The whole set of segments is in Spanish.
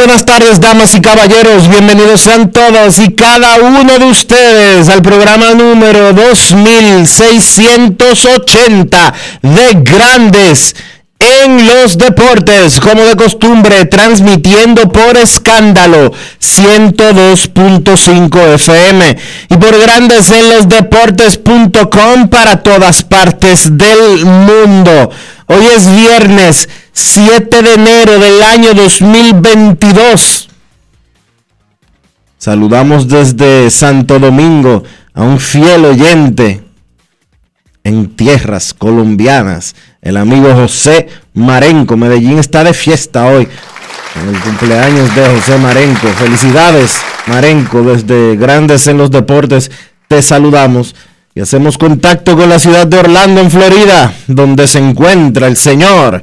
Buenas tardes, damas y caballeros. Bienvenidos sean todos y cada uno de ustedes al programa número 2680 de Grandes en los Deportes, como de costumbre, transmitiendo por escándalo 102.5 FM y por Grandes en los Deportes.com para todas partes del mundo. Hoy es viernes 7 de enero del año 2022. Saludamos desde Santo Domingo a un fiel oyente en tierras colombianas, el amigo José Marenco. Medellín está de fiesta hoy, en el cumpleaños de José Marenco. Felicidades, Marenco, desde Grandes en los Deportes. Te saludamos y hacemos contacto con la ciudad de Orlando, en Florida, donde se encuentra el señor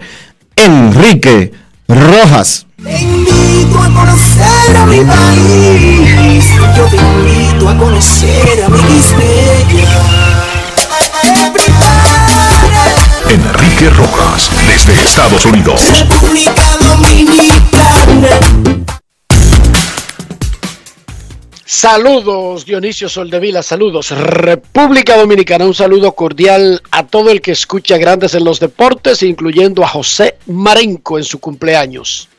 Enrique Rojas. Te invito a conocer a mi país. Yo te invito a conocer a mi Enrique Rojas, desde Estados Unidos. República Dominicana. Saludos Dionisio Soldevila, saludos República Dominicana, un saludo cordial a todo el que escucha Grandes en los Deportes, incluyendo a José Marenco en su cumpleaños.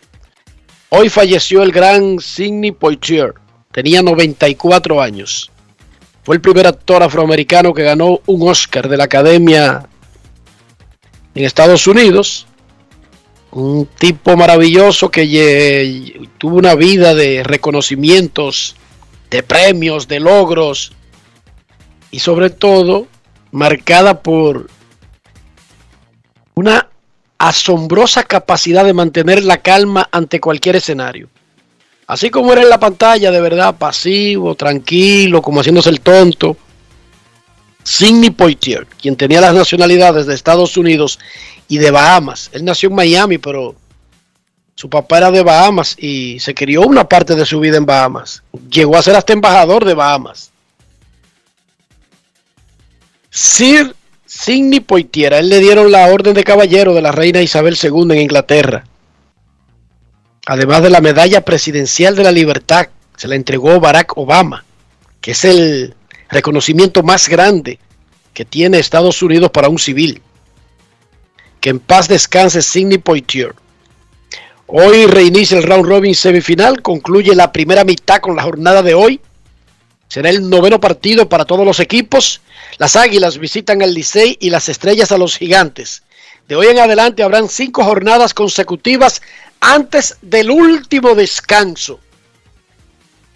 Hoy falleció el gran Sidney Poitier, tenía 94 años. Fue el primer actor afroamericano que ganó un Oscar de la Academia en Estados Unidos. Un tipo maravilloso que tuvo una vida de reconocimientos de premios, de logros y sobre todo marcada por una asombrosa capacidad de mantener la calma ante cualquier escenario. Así como era en la pantalla, de verdad, pasivo, tranquilo, como haciéndose el tonto. Sidney Poitier, quien tenía las nacionalidades de Estados Unidos y de Bahamas. Él nació en Miami, pero su papá era de Bahamas y se crió una parte de su vida en Bahamas. Llegó a ser hasta embajador de Bahamas. Sir Sidney Poitier, a él le dieron la orden de caballero de la reina Isabel II en Inglaterra. Además de la medalla presidencial de la libertad, se la entregó Barack Obama, que es el reconocimiento más grande que tiene Estados Unidos para un civil. Que en paz descanse Sidney Poitier. Hoy reinicia el round robin semifinal, concluye la primera mitad con la jornada de hoy. Será el noveno partido para todos los equipos. Las Águilas visitan al Licey y las Estrellas a los Gigantes. De hoy en adelante habrán cinco jornadas consecutivas antes del último descanso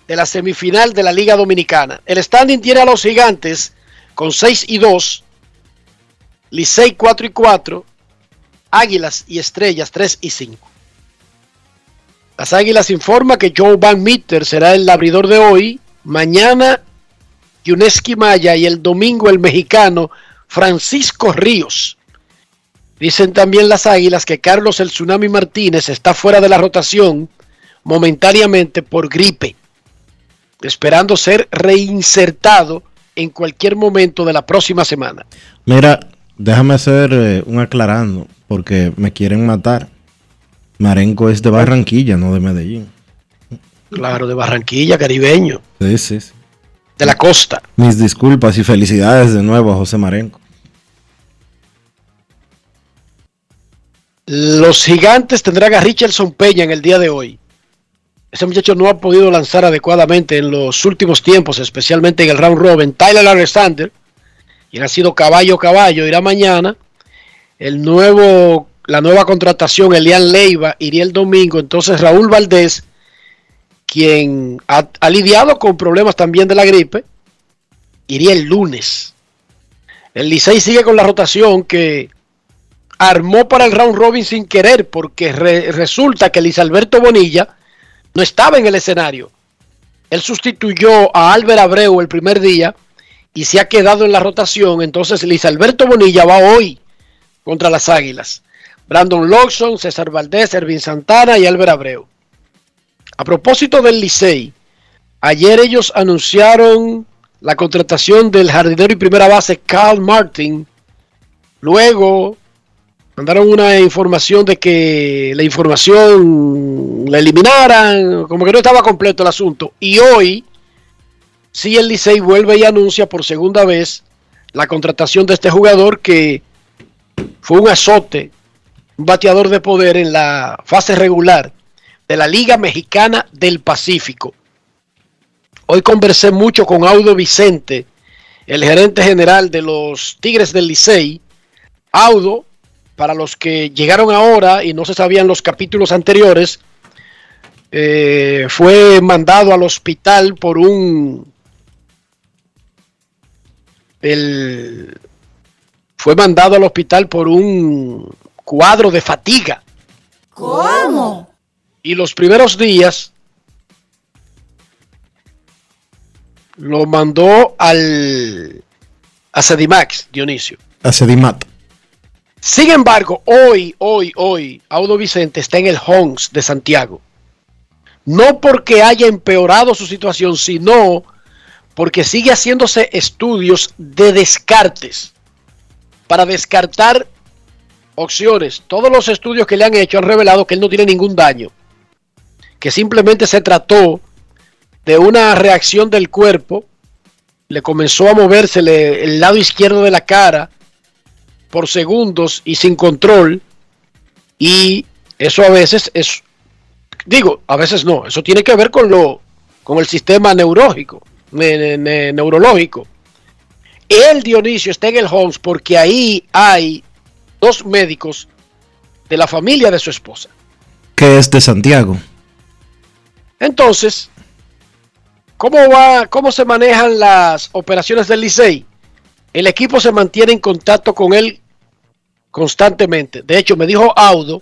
de la semifinal de la Liga Dominicana. El standing tiene a los Gigantes con 6 y 2, Licey 4 y 4, Águilas y Estrellas 3 y 5. Las Águilas informa que Joe Van Meter será el abridor de hoy, mañana Yuneski Maya y el domingo el mexicano Francisco Ríos. Dicen también las Águilas que Carlos el Tsunami Martínez está fuera de la rotación momentáneamente por gripe, esperando ser reinsertado en cualquier momento de la próxima semana. Mira, déjame hacer eh, un aclarando, porque me quieren matar. Marenco es de Barranquilla, no de Medellín. Claro, de Barranquilla, caribeño. Sí, sí, sí. De la costa. Mis disculpas y felicidades de nuevo a José Marenco. Los gigantes tendrán a Richardson Peña en el día de hoy. Ese muchacho no ha podido lanzar adecuadamente en los últimos tiempos, especialmente en el round robin. Tyler Alexander, quien ha sido caballo caballo, irá mañana. El nuevo, la nueva contratación, Elian Leiva, iría el domingo. Entonces Raúl Valdés, quien ha, lidiado con problemas también de la gripe, iría el lunes. El Licey sigue con la rotación que armó para el round robin sin querer, porque re- resulta que Luis Alberto Bonilla no estaba en el escenario. Él sustituyó a Álvaro Abreu el primer día y se ha quedado en la rotación. Entonces Luis Alberto Bonilla va hoy contra las Águilas. Brandon Lawson, César Valdés, Ervin Santana y Álvaro Abreu. A propósito del Licey, ayer ellos anunciaron la contratación del jardinero y primera base Carl Martin. Luego mandaron una información de que la información la eliminaran, como que no estaba completo el asunto. Y hoy, sí, el Licey vuelve y anuncia por segunda vez la contratación de este jugador que fue un azote, bateador de poder en la fase regular de la Liga Mexicana del Pacífico. Hoy conversé mucho con Audo Vicente, el gerente general de los Tigres del Licey. Audo, para los que llegaron ahora y no se sabían los capítulos anteriores, eh, fue mandado al hospital por un... El, fue mandado al hospital por un cuadro de fatiga. ¿Cómo? Y los primeros días lo mandó al a Sedimax, Dionisio. A Sedimat. Sin embargo, hoy, hoy, hoy, Audo Vicente está en el Homs de Santiago. No porque haya empeorado su situación, sino porque sigue haciéndose estudios de descartes para descartar opciones. Todos los estudios que le han hecho han revelado que él no tiene ningún daño, que simplemente se trató de una reacción del cuerpo, le comenzó a moverse el lado izquierdo de la cara por segundos y sin control, y eso a veces es, digo, a veces no, eso tiene que ver con lo, con el sistema neurológico, ne, ne, neurológico. El Dionisio está en el Homs porque ahí hay dos médicos de la familia de su esposa. Que es de Santiago. Entonces, ¿cómo va, cómo se manejan las operaciones del Licey? El equipo se mantiene en contacto con él constantemente. De hecho, me dijo Audo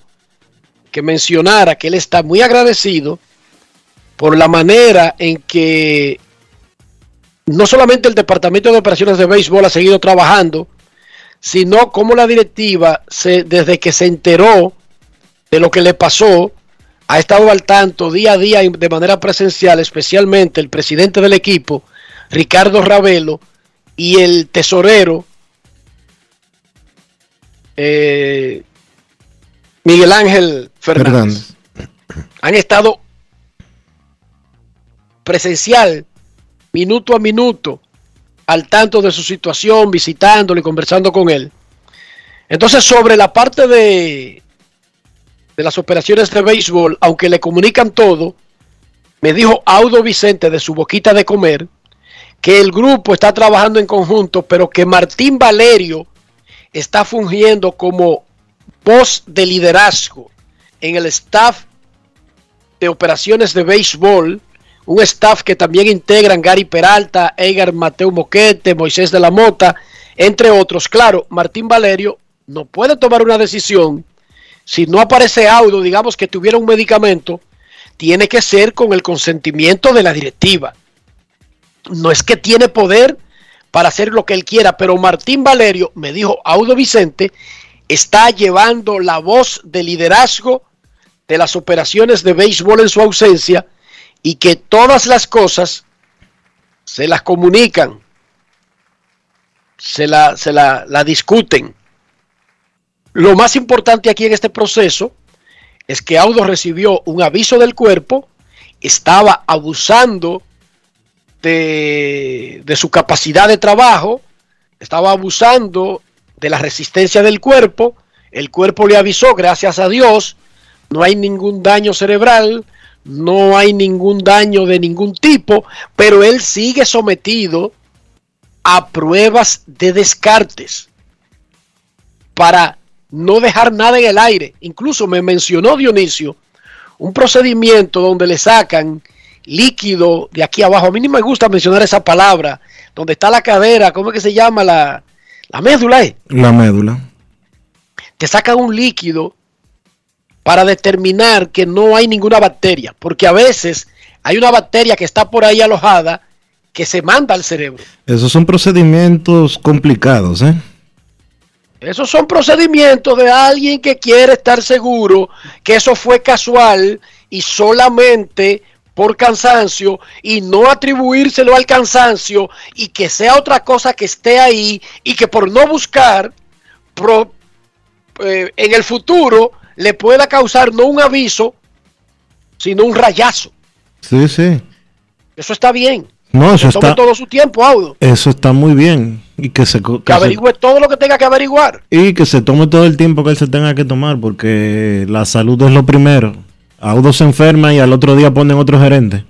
que mencionara que él está muy agradecido por la manera en que no solamente el Departamento de Operaciones de Béisbol ha seguido trabajando, sino como la directiva, se, desde que se enteró de lo que le pasó, ha estado al tanto día a día de manera presencial, especialmente el presidente del equipo, Ricardo Ravelo, y el tesorero, eh, Miguel Ángel Fernández. Fernández. Han estado presencial, minuto a minuto, al tanto de su situación, visitándolo y conversando con él. Entonces, sobre la parte de, de las operaciones de béisbol, aunque le comunican todo, me dijo Audo Vicente de su boquita de comer que el grupo está trabajando en conjunto, pero que Martín Valerio está fungiendo como voz de liderazgo en el staff de operaciones de béisbol, un staff que también integran Gary Peralta, Edgar Mateo Moquete, Moisés de la Mota, entre otros. Claro, Martín Valerio no puede tomar una decisión si no aparece audio, digamos que tuviera un medicamento, tiene que ser con el consentimiento de la directiva. No es que tiene poder para hacer lo que él quiera, pero Martín Valerio, me dijo Audo Vicente, está llevando la voz de liderazgo de las operaciones de béisbol en su ausencia y que todas las cosas se las comunican se la, se la, la discuten. Lo más importante aquí en este proceso es que Audo recibió un aviso del cuerpo, estaba abusando de, de, su capacidad de trabajo, estaba abusando de la resistencia del cuerpo, el cuerpo le avisó, gracias a Dios, no hay ningún daño cerebral, no hay ningún daño de ningún tipo, pero él sigue sometido a pruebas de descartes para no dejar nada en el aire. Incluso me mencionó Dionisio un procedimiento donde le sacan líquido de aquí abajo. A mí ni me gusta mencionar esa palabra, donde está la cadera, ¿cómo es que se llama? La, la médula. ¿eh? La médula. Te sacan un líquido para determinar que no hay ninguna bacteria, porque a veces hay una bacteria que está por ahí alojada que se manda al cerebro. Esos son procedimientos complicados, ¿eh? Esos son procedimientos de alguien que quiere estar seguro que eso fue casual y solamente por cansancio y no atribuírselo al cansancio y que sea otra cosa que esté ahí y que por no buscar pro, eh, en el futuro le pueda causar no un aviso, sino un rayazo. Sí, sí. Eso está bien. No, eso que tome está, todo su tiempo, Audo. eso está muy bien. Y que se, que Que se- averigüe todo lo que tenga que averiguar. y que se tome todo el tiempo que él se tenga que tomar, porque la salud es lo primero. Audo se enferma y al otro día ponen otro gerente.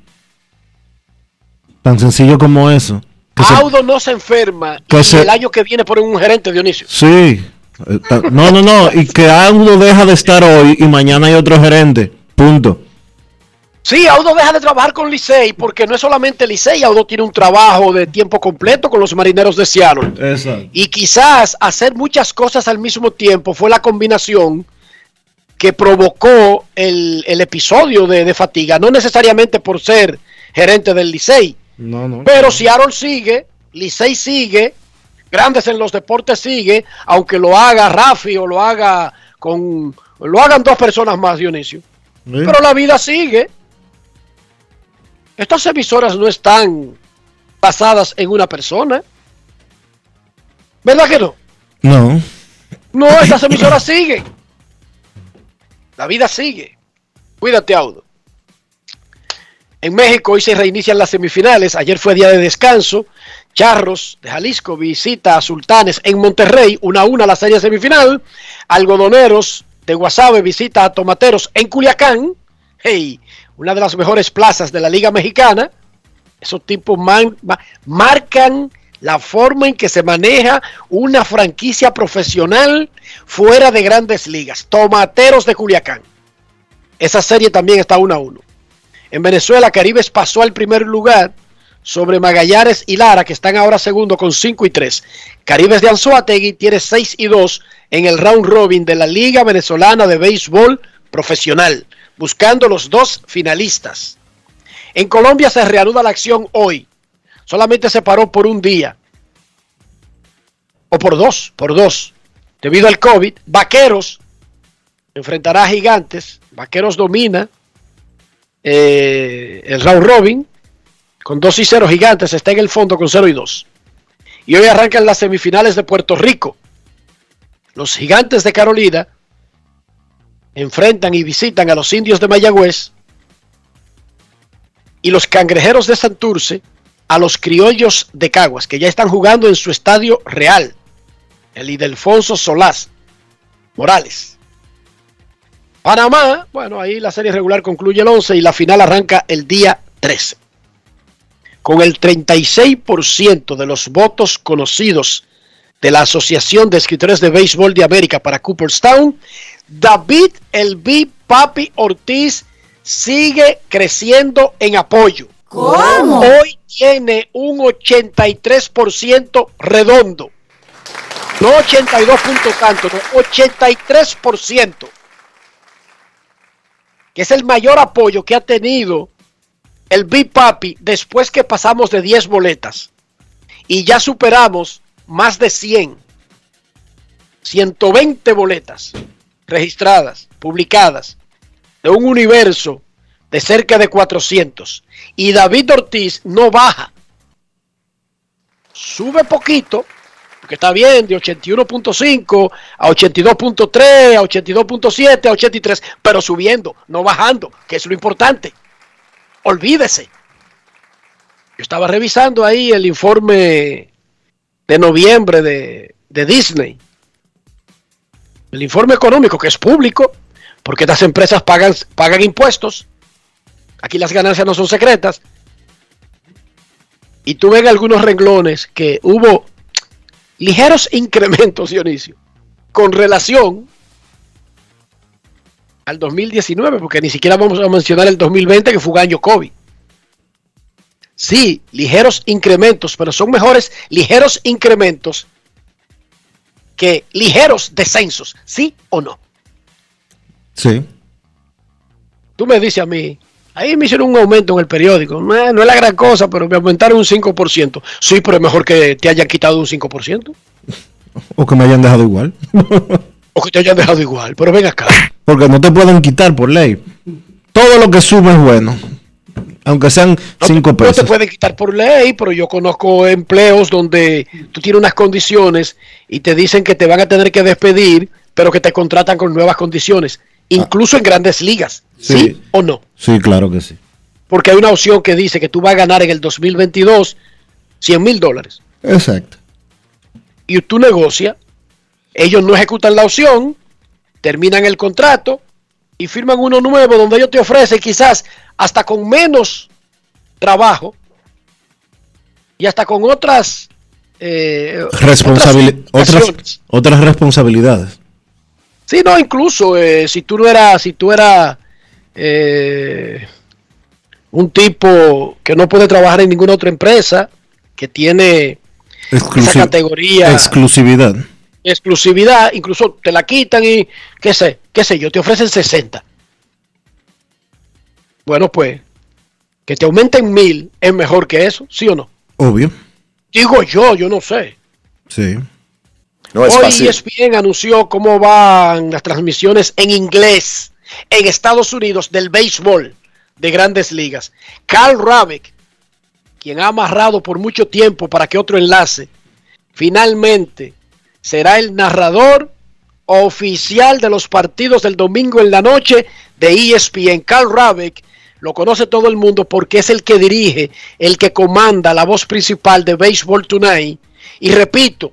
Tan sencillo como eso. Que se- Audo no se enferma que y se- el año que viene ponen un gerente, Dionisio. Sí. Eh, No, no, no. Y que Audo deja de estar hoy y mañana hay otro gerente. Punto. Sí, Audo deja de trabajar con Licey porque no es solamente Licey, Audo tiene un trabajo de tiempo completo con los marineros de Seattle. Exacto. Y quizás hacer muchas cosas al mismo tiempo fue la combinación que provocó el, el episodio de, de fatiga, no necesariamente por ser gerente del Licey, No, no. pero Seattle sigue, Licey sigue, Grandes en los Deportes sigue, aunque lo haga Rafi o lo haga con... Lo hagan dos personas más, Dionisio. Pero la vida sigue. Estas emisoras no están basadas en una persona. ¿Verdad que no? No. No, estas emisoras siguen. La vida sigue. Cuídate, Audo. En México hoy se reinician las semifinales. Ayer fue día de descanso. Charros de Jalisco visita a Sultanes en Monterrey. Una a una la serie semifinal. Algodoneros de Guasave visita a Tomateros en Culiacán. Hey, una de las mejores plazas de la Liga Mexicana. Esos tipos marcan la forma en que se maneja una franquicia profesional fuera de grandes ligas. Tomateros de Culiacán. Esa serie también está 1 a 1. En Venezuela, Caribes pasó al primer lugar sobre Magallanes y Lara, que están ahora segundo con 5 y 3. Caribes de Anzuategui tiene 6 y 2 en el round robin de la Liga Venezolana de Béisbol Profesional, buscando los dos finalistas. En Colombia se reanuda la acción hoy. Solamente se paró por un día. O por dos, por dos. Debido al COVID, Vaqueros enfrentará a Gigantes. Vaqueros domina eh, el round robin con 2 y 0. Gigantes está en el fondo con 0 y 2. Y hoy arrancan las semifinales de Puerto Rico. Los Gigantes de Carolina enfrentan y visitan a los indios de Mayagüez y los cangrejeros de Santurce a los criollos de Caguas, que ya están jugando en su estadio real, el Idelfonso Solás Morales. Panamá, bueno, ahí la serie regular concluye el 11 y la final arranca el día 13. Con el 36% de los votos conocidos de la Asociación de Escritores de Béisbol de América para Cooperstown, David El B. Papi Ortiz sigue creciendo en apoyo. ¿Cómo? Hoy tiene un 83% redondo. No 82 puntos tanto, no, 83%. Que es el mayor apoyo que ha tenido el Big Papi después que pasamos de 10 boletas. Y ya superamos más de 100. 120 boletas registradas, publicadas, de un universo de cerca de 400. Y David Ortiz no baja. Sube poquito, Porque está bien, de 81.5 a 82.3, a 82.7, a 83, pero subiendo, no bajando, que es lo importante. Olvídese. Yo estaba revisando ahí el informe de noviembre de, Disney. El informe económico, que es público, porque estas empresas pagan, pagan impuestos. Aquí las ganancias no son secretas. Y tú ves algunos renglones que hubo ligeros incrementos, Dionisio, con relación al 2019, porque ni siquiera vamos a mencionar el 2020, que fue un año COVID. Sí, ligeros incrementos, pero son mejores ligeros incrementos que ligeros descensos, ¿sí o no? Sí. Tú me dices a mí, ahí me hicieron un aumento en el periódico, no, es- no es la gran cosa, pero me aumentaron un 5%. Sí, pero es mejor que te hayan quitado un 5%, O que me hayan dejado igual. o que te hayan dejado igual, pero ven acá. Porque no te pueden quitar por ley. Todo lo que sube es bueno. Aunque sean No, 5 te, no pesos. te pueden quitar por ley, pero yo conozco empleos donde tú tienes unas condiciones y te dicen que te van a tener que despedir, pero que te contratan con nuevas condiciones, incluso en grandes ligas. ¿Sí, Sí. o no? Sí, claro que sí. Porque hay una opción que dice que tú vas a ganar en el 2022 100 mil dólares. Exacto. Y tú negocias, ellos no ejecutan la opción, terminan el contrato y firman uno nuevo donde ellos te ofrecen quizás hasta con menos trabajo y hasta con otras eh, otras otras, ocasiones. otras responsabilidades. Sí, no, incluso eh, si tú no eras, si tú eras eh, un tipo que no puede trabajar en ninguna otra empresa, que tiene esa categoría exclusividad. Exclusividad, incluso te la quitan y qué sé, qué sé yo, te ofrecen 60. Bueno, pues, que te aumenten mil es mejor que eso, ¿sí o no? Obvio. Digo yo, yo no sé. Sí. No es Hoy fácil. ESPN anunció cómo van las transmisiones en inglés en Estados Unidos del béisbol de grandes ligas. Carl Rabeck, quien ha amarrado por mucho tiempo para que otro enlace, finalmente será el narrador oficial de los partidos del domingo en la noche de ESPN. Carl Rabeck lo conoce todo el mundo porque es el que dirige, el que comanda la voz principal de Baseball Tonight. Y repito,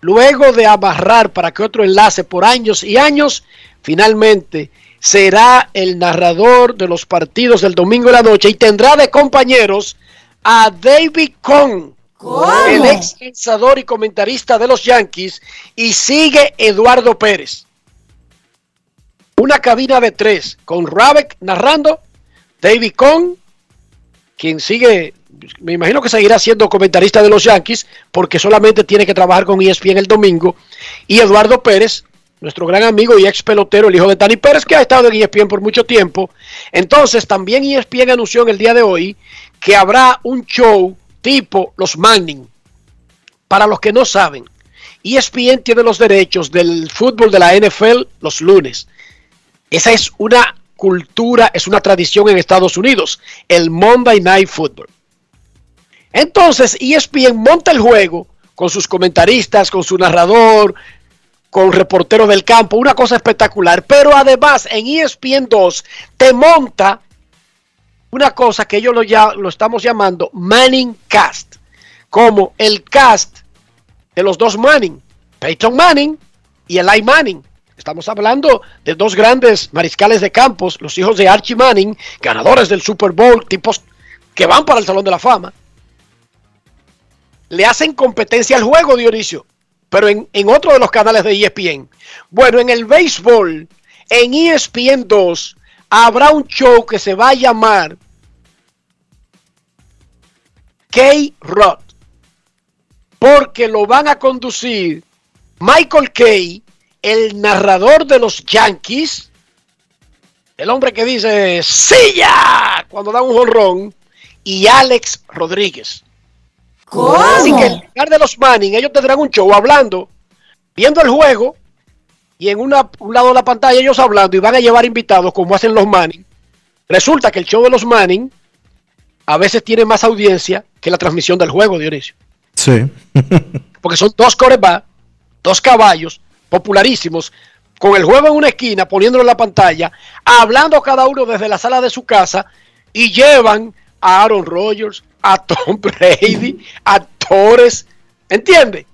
luego de amarrar para que otro enlace por años y años, finalmente será el narrador de los partidos del domingo en la noche y tendrá de compañeros a David Cohn, el ex lanzador y comentarista de los Yankees, y sigue Eduardo Pérez. Una cabina de tres, con Rabeck narrando, David Cohn, quien sigue, me imagino que seguirá siendo comentarista de los Yankees, porque solamente tiene que trabajar con ESPN el domingo, y Eduardo Pérez, nuestro gran amigo y ex pelotero, el hijo de Tani Pérez, que ha estado en ESPN por mucho tiempo. Entonces, también ESPN anunció en el día de hoy que habrá un show los Manning. Para los que no saben, ESPN tiene los derechos del fútbol de la NFL los lunes. Esa es una cultura, es una tradición en Estados Unidos, el Monday Night Football. Entonces, ESPN monta el juego con sus comentaristas, con su narrador, con reportero del campo, una cosa espectacular. Pero además, en ESPN 2 te monta una cosa que ellos lo, ya, lo estamos llamando Manning Cast, como el cast de los dos Manning, Peyton Manning y Eli Manning. Estamos hablando de dos grandes mariscales de campos, los hijos de Archie Manning, ganadores del Super Bowl, tipos que van para el Salón de la Fama. Le hacen competencia al juego, Dionisio, pero en, en otro de los canales de ESPN. Bueno, en el béisbol, en ESPN 2, habrá un show que se va a llamar K-Rod, porque lo van a conducir Michael Kay, el narrador de los Yankees, el hombre que dice ¡Silla! cuando da un jonrón, y Alex Rodríguez. Así que en lugar de los Manning, ellos tendrán un show hablando, viendo el juego, y en una, un lado de la pantalla ellos hablando y van a llevar invitados como hacen los Manning. Resulta que el show de los Manning a veces tiene más audiencia que la transmisión del juego, Dionisio. Sí. Porque son dos corebacks, dos caballos popularísimos, con el juego en una esquina, poniéndolo en la pantalla, hablando cada uno desde la sala de su casa y llevan a Aaron Rodgers, a Tom Brady, a Torres, ¿entiende?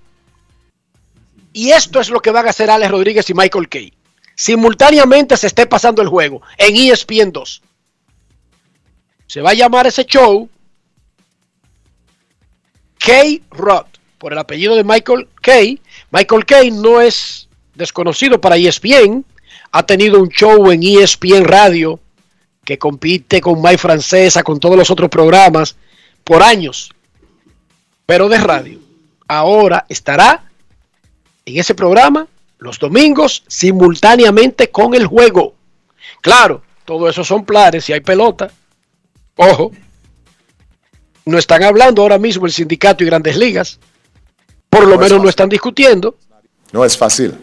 Y esto es lo que van a hacer Alex Rodríguez y Michael Kay. Simultáneamente se esté pasando el juego en ESPN 2. Se va a llamar ese show K-Rod, por el apellido de Michael Kay. Michael Kay no es desconocido para ESPN. Ha tenido un show en ESPN Radio que compite con My Francesa, con todos los otros programas por años, pero de radio. Ahora estará en ese programa los domingos simultáneamente con el juego. Claro, todo eso son planes, si hay pelota. Ojo, no están hablando ahora mismo el sindicato y grandes ligas. Por lo menos no están discutiendo. No es fácil.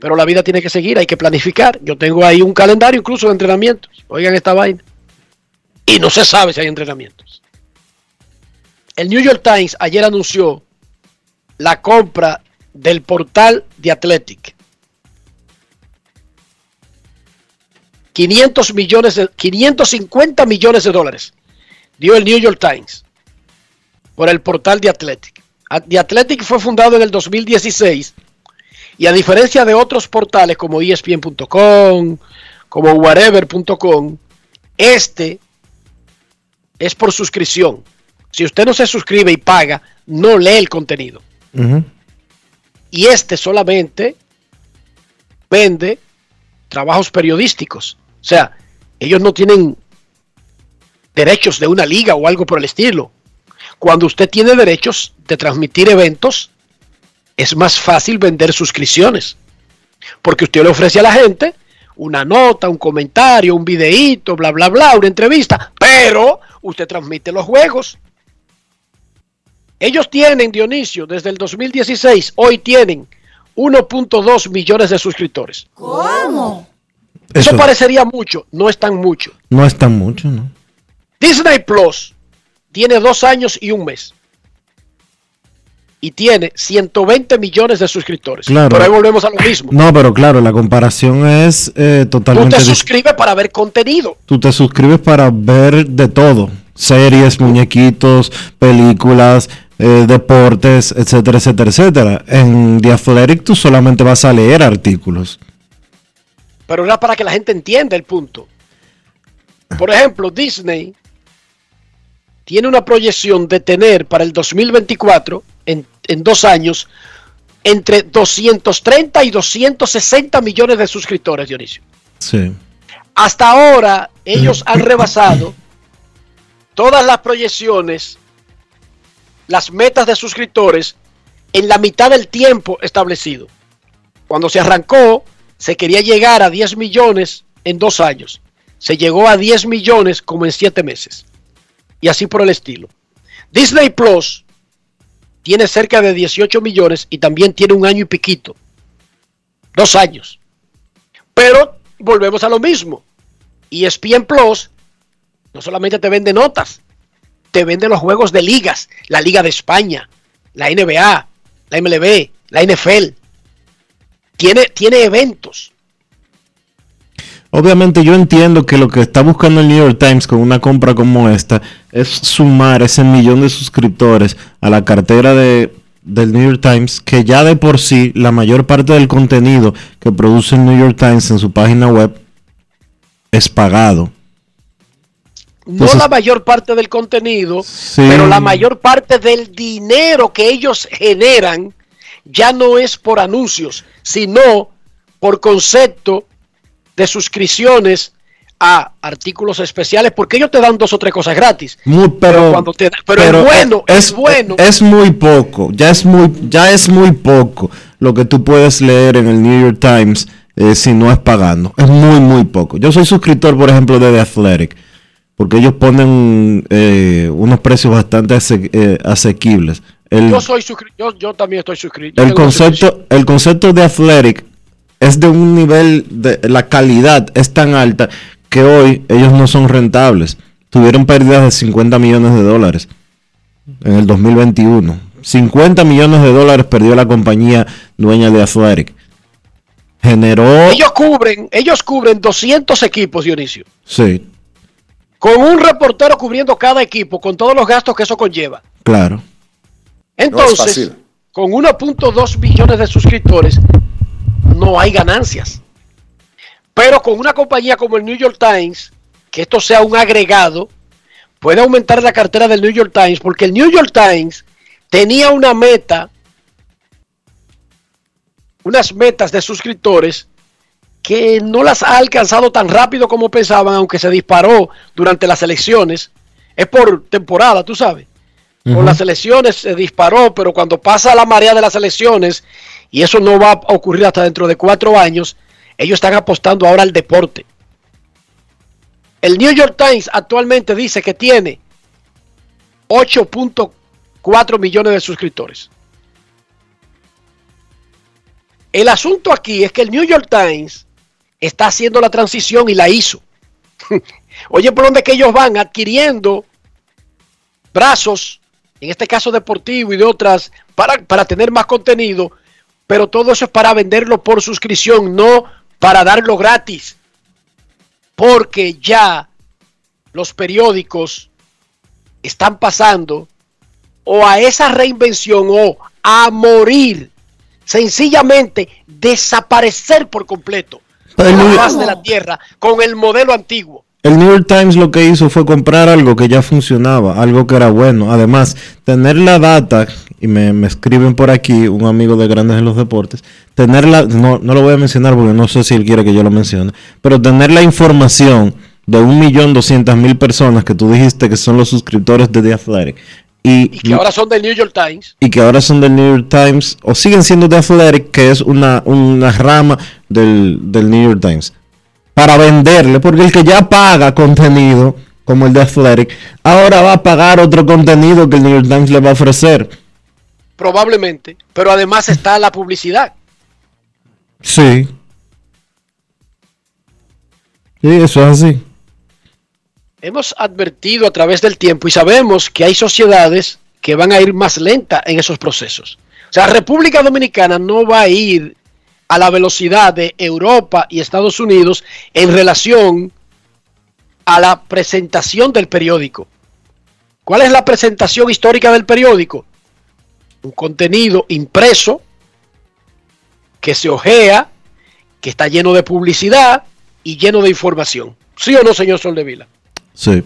Pero la vida tiene que seguir, hay que planificar. Yo tengo ahí un calendario incluso de entrenamientos. Oigan esta vaina. Y no se sabe si hay entrenamientos. El New York Times ayer anunció la compra del portal de Athletic. 500 millones, de, 550 millones de dólares dio el New York Times por el portal de Athletic. The Athletic fue fundado en el 2016 y a diferencia de otros portales como ESPN.com, como whatever.com, este es por suscripción. Si usted no se suscribe y paga, no lee el contenido. Y este solamente vende trabajos periodísticos. O sea, ellos no tienen derechos de una liga o algo por el estilo. Cuando usted tiene derechos de transmitir eventos, es más fácil vender suscripciones. Porque usted le ofrece a la gente una nota, un comentario, un videíto, bla, bla, bla, una entrevista, pero usted transmite los juegos. Ellos tienen, Dionisio, desde el 2016, hoy tienen 1.2 millones de suscriptores. ¿Cómo? Eso, Eso parecería mucho, no es tan mucho. no es tan mucho, ¿no? Disney Plus tiene dos años y un mes. Y tiene 120 millones de suscriptores. Claro. Pero ahí volvemos a lo mismo. No, pero claro, la comparación es eh, Tú totalmente te dis- suscribes para ver contenido. Tú te suscribes para ver de todo. Series, muñequitos, películas, eh, deportes, etcétera, etcétera, etcétera. En The Athletic tú solamente vas a leer artículos. Pero era para que la gente entienda el punto. Por ejemplo, Disney tiene una proyección de tener para el 2024, en, en dos años, entre 230 y 260 millones de suscriptores, Dionisio. Sí. Hasta ahora ellos han rebasado todas las proyecciones, las metas de suscriptores en la mitad del tiempo establecido. Cuando se arrancó, se quería llegar a 10 millones en dos años. Se llegó a 10 millones como en 7 meses. Y así por el estilo. Disney Plus tiene cerca de 18 millones y también tiene un año y piquito. Dos años. Pero volvemos a lo mismo. E ESPN Plus no solamente te vende notas, te vende los juegos de ligas, la Liga de España, la NBA, la MLB, la NFL. Tiene, tiene eventos. Obviamente yo entiendo que lo que está buscando el New York Times con una compra como esta es sumar ese millón de suscriptores a la cartera de, del New York Times, que ya de por sí la mayor parte del contenido que produce el New York Times en su página web es pagado. No la mayor parte del contenido, Sí. pero la mayor parte del dinero que ellos generan ya no es por anuncios, sino por concepto de suscripciones a artículos especiales, porque ellos te dan dos o tres cosas gratis. Muy- pero, cuando te- pero es bueno, es bueno. Es muy poco, ya es muy, ya es muy poco lo que tú puedes leer en el New York Times eh, si no es pagando. Es muy, muy poco. Yo soy suscriptor, por ejemplo, de The Athletic, porque ellos ponen eh, unos precios bastante ase- eh, asequibles. El, Yo soy yo, yo también estoy suscrito. El concepto, el concepto de Athletic es de un nivel de la calidad es tan alta que hoy ellos no son rentables. Tuvieron pérdidas de 50 millones de dólares en el 2021. 50 millones de dólares perdió la compañía dueña de Athletic. Generó... Ellos cubren, ellos cubren 200 equipos, Dionisio. Sí, Con un reportero cubriendo cada equipo, con todos los gastos que eso conlleva. claro. Entonces, fácil. con 1.2 millones de suscriptores, no hay ganancias. Pero con una compañía como el New York Times, que esto sea un agregado, puede aumentar la cartera del New York Times, porque el New York Times tenía una meta, unas metas de suscriptores que no las ha alcanzado tan rápido como pensaban, aunque se disparó durante las elecciones. Es por temporada, tú sabes. Con las elecciones se disparó, pero cuando pasa la marea de las elecciones, y eso no va a ocurrir hasta dentro de cuatro años, ellos están apostando ahora al deporte. El New York Times actualmente dice que tiene 8.4 millones de suscriptores. El asunto aquí es que el New York Times está haciendo la transición y la hizo. Oye, por dónde que ellos van adquiriendo brazos, en este caso deportivo y de otras, para, para tener más contenido, pero todo eso es para venderlo por suscripción, no para darlo gratis. Porque ya los periódicos están pasando o a esa reinvención o a morir, sencillamente desaparecer por completo Pero el la de la tierra con el modelo antiguo. El New York Times lo que hizo fue comprar algo que ya funcionaba, algo que era bueno. Además, tener la data, y me, me escriben por aquí un amigo de Grandes en los Deportes, tener la, no, no lo voy a mencionar porque no sé si él quiere que yo lo mencione, pero tener la información de 1.200.000 personas que tú dijiste que son los suscriptores de The Athletic. Y, Y que ahora son del New York Times. y que ahora son del New York Times, o siguen siendo de Athletic, que es una, una rama del, del New York Times, para venderle, porque el que ya paga contenido, como el de Athletic, ahora va a pagar otro contenido que el New York Times le va a ofrecer. Probablemente, pero además está la publicidad. Sí. Sí, eso es así. Hemos advertido a través del tiempo y sabemos que hay sociedades que van a ir más lenta en esos procesos. O sea, República Dominicana no va a ir a la velocidad de Europa y Estados Unidos en relación a la presentación del periódico. ¿Cuál es la presentación histórica del periódico? Un contenido impreso que se ojea, que está lleno de publicidad y lleno de información. ¿Sí o no, señor Soldevila? Sí.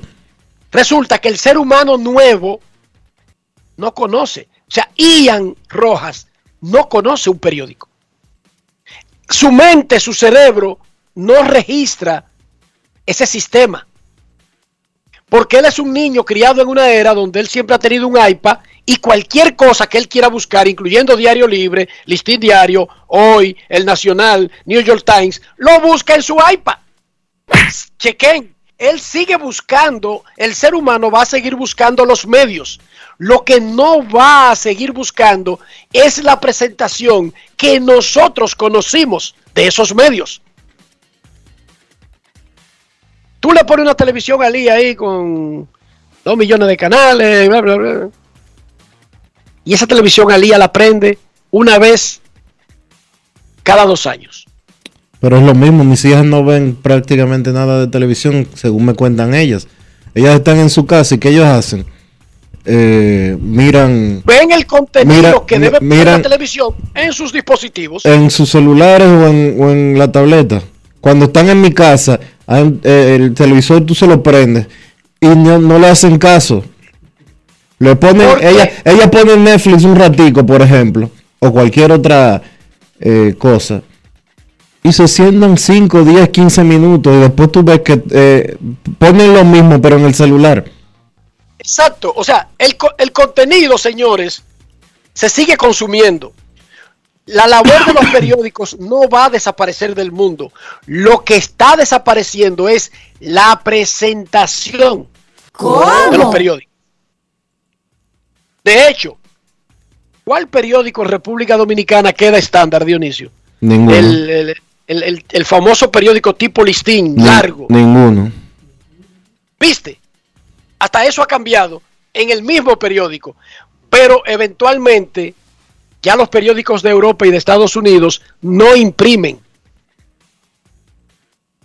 Resulta que el ser humano nuevo no conoce. O sea, Ian Rojas no conoce un periódico. Su mente, su cerebro no registra ese sistema. Porque él es un niño criado en una era donde él siempre ha tenido un iPad y cualquier cosa que él quiera buscar, incluyendo Diario Libre, Listín Diario, Hoy, El Nacional, New York Times, lo busca en su iPad. Chequen, él sigue buscando, el ser humano va a seguir buscando los medios. Lo que no va a seguir buscando es la presentación que nosotros conocimos de esos medios. Tú le pones una televisión al día ahí con dos millones de canales, bla, bla, bla. Y esa televisión al día la prende una vez cada dos años. Pero es lo mismo, mis hijas no ven prácticamente nada de televisión, según me cuentan ellas. Ellas están en su casa y ¿qué ellos hacen? Eh, miran Ven el contenido Mira, que debe ver mira- la televisión en sus dispositivos. en sus celulares o en, o en la tableta. Cuando están en mi casa, eh, el televisor tú se lo prendes y no, no le hacen caso. Le ponen, ella, ella pone Netflix un ratico, por ejemplo, o cualquier otra eh, cosa. Y se sientan 5, 10, 15 minutos y después tú ves que eh, ponen lo mismo pero en el celular. Exacto. O sea, el, co- el contenido, señores, se sigue consumiendo. La labor de los periódicos no va a desaparecer del mundo. Lo que está desapareciendo es la presentación de los periódicos. De hecho, ¿cuál periódico en República Dominicana queda estándar, Dionisio? Ninguno. El, el- el- el- el famoso periódico tipo listín, largo. Ninguno. ¿Viste? Hasta eso ha cambiado en el mismo periódico. Pero eventualmente ya los periódicos de Europa y de Estados Unidos no imprimen.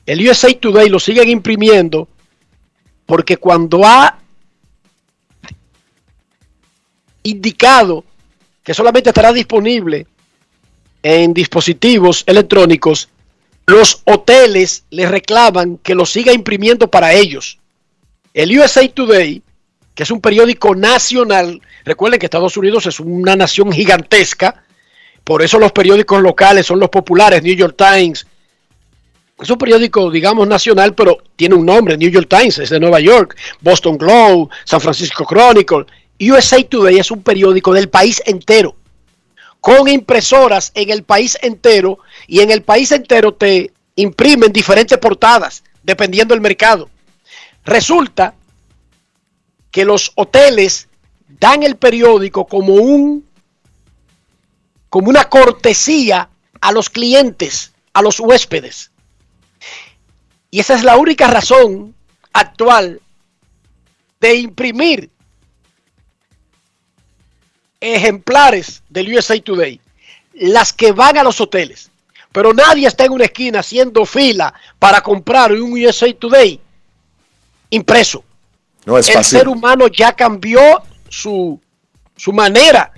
El USA Today lo siguen imprimiendo porque cuando ha indicado que solamente estará disponible en dispositivos electrónicos, los hoteles le reclaman que lo siga imprimiendo para ellos. El USA Today, que es un periódico nacional, recuerden que Estados Unidos es una nación gigantesca, por eso los periódicos locales son los populares, New York Times. Es un periódico, digamos, nacional, pero tiene un nombre, New York Times, es de Nueva York, Boston Globe, San Francisco Chronicle. USA Today es un periódico del país entero con impresoras en el país entero y en el país entero te imprimen diferentes portadas dependiendo del mercado. Resulta que los hoteles dan el periódico como un como una cortesía a los clientes, a los huéspedes. Y esa es la única razón actual de imprimir ejemplares del USA Today, las que van a los hoteles. Pero nadie está en una esquina haciendo fila para comprar un USA Today impreso. No es el fácil. ser humano ya cambió su, su manera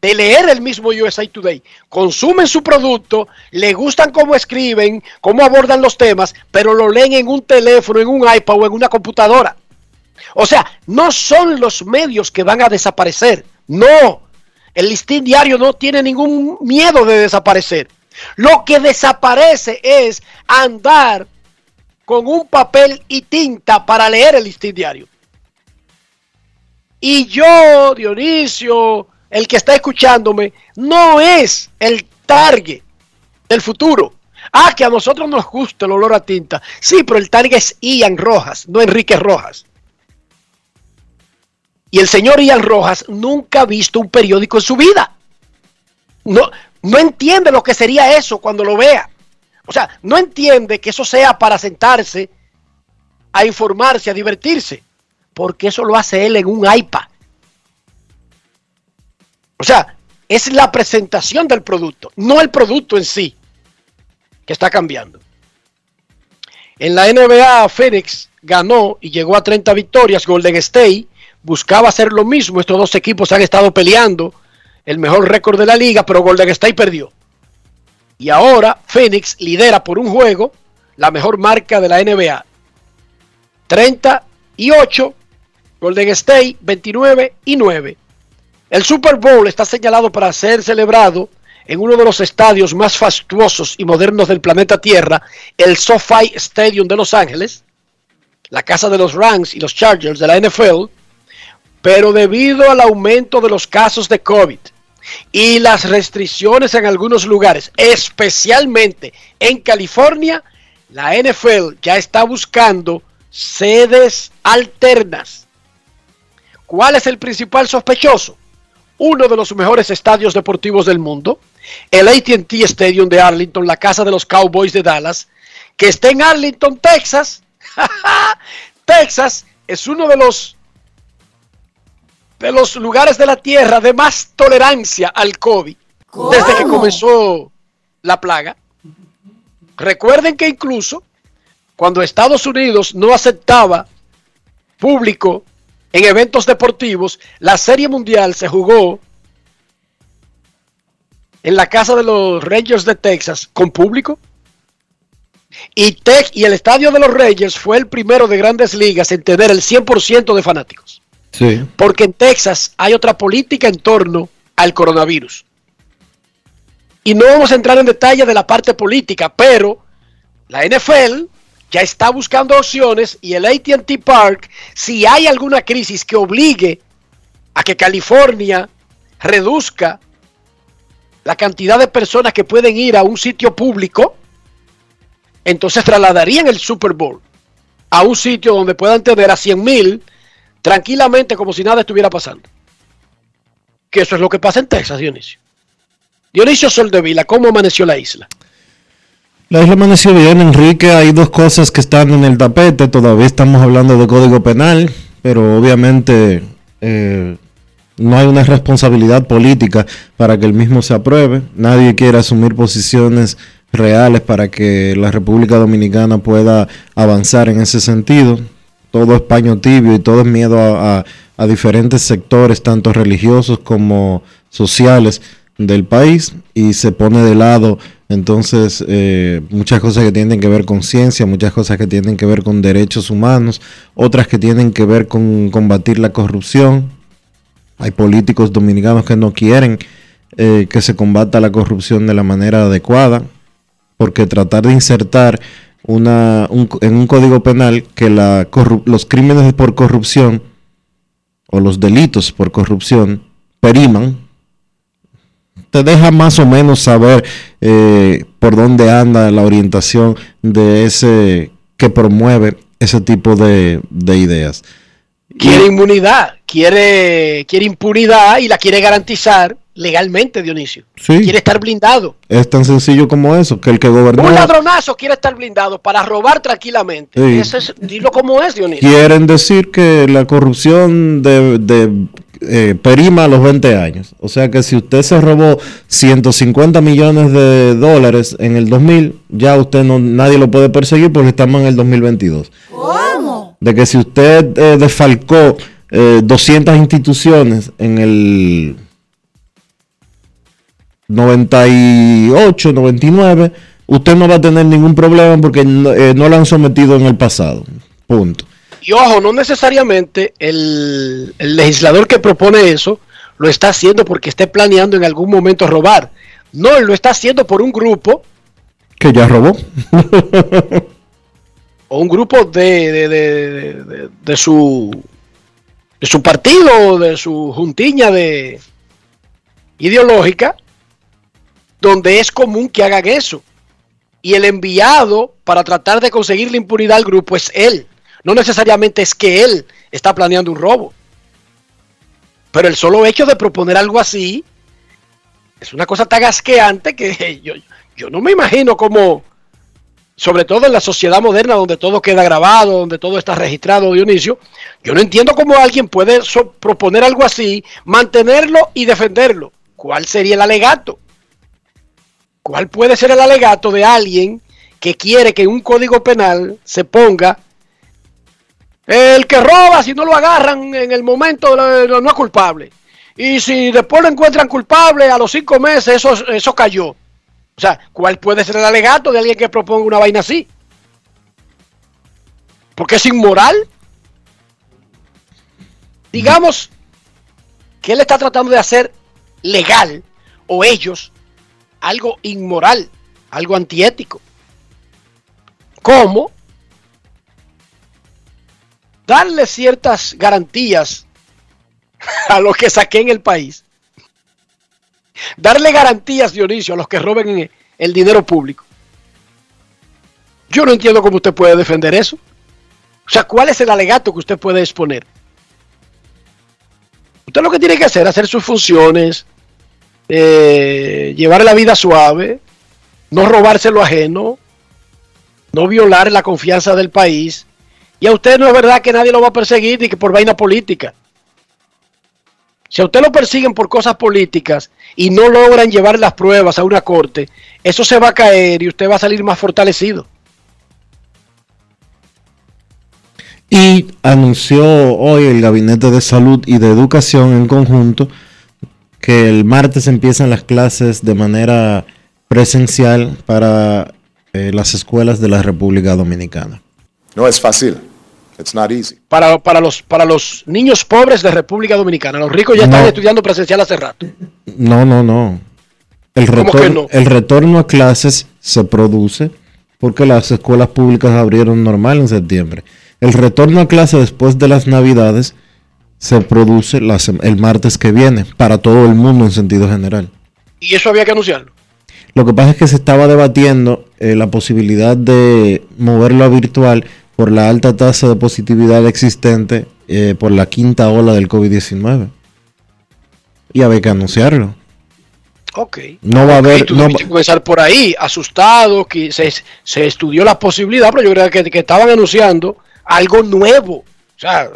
de leer el mismo USA Today. Consumen su producto, le gustan cómo escriben, cómo abordan los temas, pero lo leen en un teléfono, en un iPad o en una computadora. O sea, no son los medios que van a desaparecer. No, el listín diario no tiene ningún miedo de desaparecer. Lo que desaparece es andar con un papel y tinta para leer el listín diario. Y yo, Dionisio, el que está escuchándome, no es el target del futuro. Ah, que a nosotros nos gusta el olor a tinta. Sí, pero el target es Ian Rojas, no Enrique Rojas. Y el señor Ian Rojas nunca ha visto un periódico en su vida. No, no entiende lo que sería eso cuando lo vea. O sea, no entiende que eso sea para sentarse a informarse, a divertirse. Porque eso lo hace él en un iPad. O sea, es la presentación del producto, no el producto en sí, que está cambiando. En la NBA, Phoenix ganó y llegó a 30 victorias. Golden State buscaba hacer lo mismo. Estos dos equipos han estado peleando el mejor récord de la liga, pero Golden State perdió. Y ahora Phoenix lidera por un juego la mejor marca de la NBA. 38, Golden State 29 y 9. El Super Bowl está señalado para ser celebrado en uno de los estadios más fastuosos y modernos del planeta Tierra, el SoFi Stadium de Los Ángeles, la casa de los Rams y los Chargers de la NFL, pero debido al aumento de los casos de COVID y las restricciones en algunos lugares, especialmente en California, la NFL ya está buscando sedes alternas. ¿Cuál es el principal sospechoso? Uno de los mejores estadios deportivos del mundo, el ATT Stadium de Arlington, la casa de los Cowboys de Dallas, que está en Arlington, Texas. Texas es uno de los de los lugares de la tierra de más tolerancia al COVID desde que comenzó la plaga. Recuerden que incluso cuando Estados Unidos no aceptaba público en eventos deportivos, la Serie Mundial se jugó en la casa de los Rangers de Texas con público. Y, Tex y el estadio de los Rangers fue el primero de grandes ligas en tener el 100% de fanáticos. Sí. Porque en Texas hay otra política en torno al coronavirus. Y no vamos a entrar en detalle de la parte política, pero la NFL ya está buscando opciones y el ATT Park, si hay alguna crisis que obligue a que California reduzca la cantidad de personas que pueden ir a un sitio público, entonces trasladarían el Super Bowl a un sitio donde puedan tener a 100 mil tranquilamente como si nada estuviera pasando. Que eso es lo que pasa en Texas, Dionisio. Dionisio Soldevila, ¿cómo amaneció la isla? La isla amaneció bien, Enrique. Hay dos cosas que están en el tapete. Todavía estamos hablando de código penal, pero obviamente eh, no hay una responsabilidad política para que el mismo se apruebe. Nadie quiere asumir posiciones reales para que la República Dominicana pueda avanzar en ese sentido. Todo es paño tibio y todo es miedo a, a diferentes sectores, tanto religiosos como sociales del país, y se pone de lado entonces eh, muchas cosas que tienen que ver con ciencia, muchas cosas que tienen que ver con derechos humanos, otras que tienen que ver con combatir la corrupción. Hay políticos dominicanos que no quieren eh, que se combata la corrupción de la manera adecuada, porque tratar de insertar una, en un código penal que la los crímenes por corrupción o los delitos por corrupción periman, te deja más o menos saber eh, por dónde anda la orientación de ese que promueve ese tipo de, ideas. Quiere inmunidad, quiere, quiere impunidad y la quiere garantizar legalmente, Dionisio. Quiere estar blindado. Es tan sencillo como eso, que el que gobernó... Un ladronazo quiere estar blindado para robar tranquilamente. es, dilo como es, Dionisio. Quieren decir que la corrupción de, de eh, perima a los 20 años. O sea que si usted se robó 150 millones de dólares en el 2000, ya usted no, nadie lo puede perseguir porque estamos en el 2022. ¿Cómo? De que si usted eh, desfalcó 200 eh, instituciones en el 98, 99, usted no va a tener ningún problema porque no, no lo han sometido en el pasado. Punto. Y ojo, no necesariamente el, legislador que propone eso lo está haciendo porque esté planeando en algún momento robar. No, él lo está haciendo por un grupo. Que ya robó. o un grupo de, de, de, su de su partido, de su juntiña de ideológica, donde es común que hagan eso. Y el enviado para tratar de conseguir la impunidad al grupo es él. No necesariamente es que él está planeando un robo. Pero el solo hecho de proponer algo así es una cosa tan asqueante que yo, no me imagino cómo, sobre todo en la sociedad moderna donde todo queda grabado, donde todo está registrado, Dionisio, yo no entiendo cómo alguien puede proponer algo así, mantenerlo y defenderlo. ¿Cuál sería el alegato? ¿Cuál puede ser el alegato de alguien que quiere que un código penal se ponga el que roba, si no lo agarran en el momento, no es culpable. Y si después lo encuentran culpable, a los cinco meses eso, eso cayó. O sea, ¿cuál puede ser el alegato de alguien que proponga una vaina así? Porque es inmoral. Digamos que él está tratando de hacer legal, o ellos, algo inmoral, algo antiético. ¿Cómo? darle ciertas garantías a los que saquen el país. Darle garantías, Dionisio, a los que roben el dinero público. Yo no entiendo cómo usted puede defender eso. O sea, ¿cuál es el alegato que usted puede exponer? Usted lo que tiene que hacer es hacer sus funciones, eh, llevar la vida suave, no robarse lo ajeno, no violar la confianza del país, y a usted no es verdad que nadie lo va a perseguir y que por vaina política. Si a usted lo persiguen por cosas políticas y no logran llevar las pruebas a una corte, eso se va a caer y usted va a salir más fortalecido. Y anunció hoy el Gabinete de Salud y de Educación en conjunto que el martes empiezan las clases de manera presencial para eh, las escuelas de la República Dominicana. No es fácil. Para, para, los, para los niños pobres de República Dominicana. Los ricos ya están estudiando presencial hace rato. No, no, no. El retorno, el retorno a clases se produce porque las escuelas públicas abrieron normal en septiembre. El retorno a clases después de las navidades se produce el martes que viene para todo el mundo en sentido general. ¿Y eso había que anunciarlo? Lo que pasa es que se estaba debatiendo eh, la posibilidad de moverlo a virtual por la alta tasa de positividad existente eh, por la quinta ola del COVID-19. Y había que anunciarlo. Ok. No va a haber. no va... comenzar por ahí, asustado, que se, se, estudió la posibilidad, pero yo creo que, que estaban anunciando algo nuevo. O sea,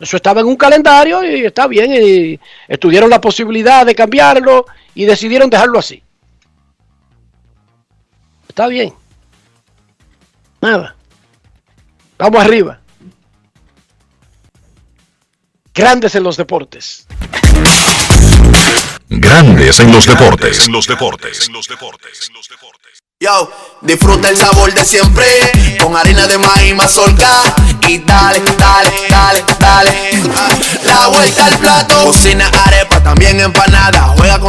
Eso estaba en un calendario y está bien. Y estudiaron la posibilidad de cambiarlo y decidieron dejarlo así. Está bien. Nada. Vamos arriba. Grandes en los deportes. Grandes en los deportes. En los deportes. En los deportes. Yo, disfruta el sabor de siempre con harina de maíz mazorca y dale, dale, dale, dale. La vuelta al plato, cocina. Juega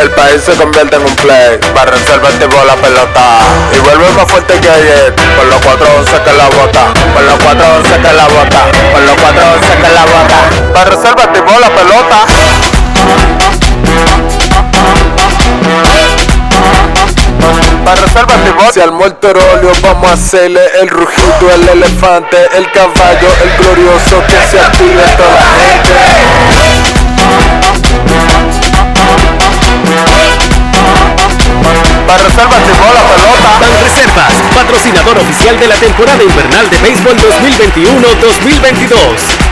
El país se convierte en un play, para reservar tipo la pelota. Y vuelve más fuerte que ayer, por los 411 que la bota, por los 411 que la bota, por los 411 que la bota. Para reservar tipo la pelota. Para reservar tipo Si al óleo vamos a hacerle el rugido, el elefante, el caballo, el glorioso que se active toda la gente. Para reservas tipo la pelota. Ban Reservas, patrocinador oficial de la temporada invernal de béisbol 2021-2022.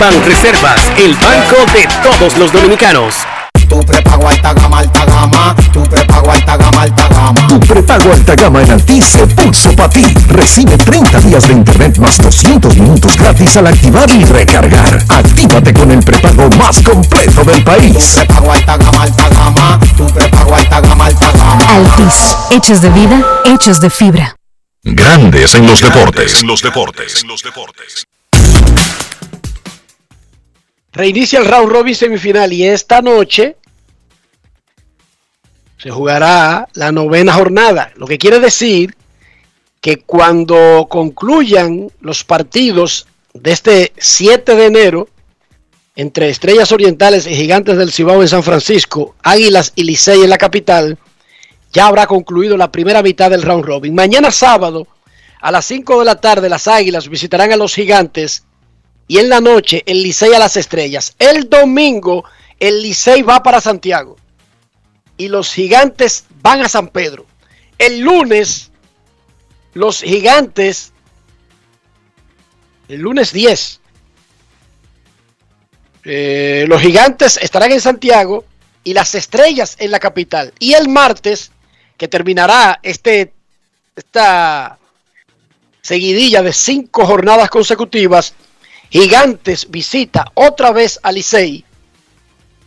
Ban Reservas, el banco de todos los dominicanos. Tu prepago alta gama, alta gama. Tu prepago alta gama, alta gama. Tu prepago alta gama en Altis se pulso para ti. Recibe 30 días de internet más 200 minutos gratis al activar y recargar. Actívate con el prepago más completo del país. Tu prepago alta gama, alta gama. Tu prepago alta gama, alta gama. Altis, hechos de vida, hechos de fibra. Grandes en los deportes. En los deportes. En los deportes. Reinicia el round robin semifinal y esta noche se jugará la novena jornada, lo que quiere decir que cuando concluyan los partidos de este 7 de enero entre Estrellas Orientales y Gigantes del Cibao en San Francisco, Águilas y Licey en la capital, ya habrá concluido la primera mitad del round robin. Mañana sábado a las 5 de la tarde las Águilas visitarán a los Gigantes y en la noche el Licey a las Estrellas. El domingo el Licey va para Santiago y los Gigantes van a San Pedro. El lunes los Gigantes, el lunes 10, eh, los Gigantes estarán en Santiago y las Estrellas en la capital. Y el martes, que terminará este, esta seguidilla de cinco jornadas consecutivas, Gigantes visita otra vez a Licey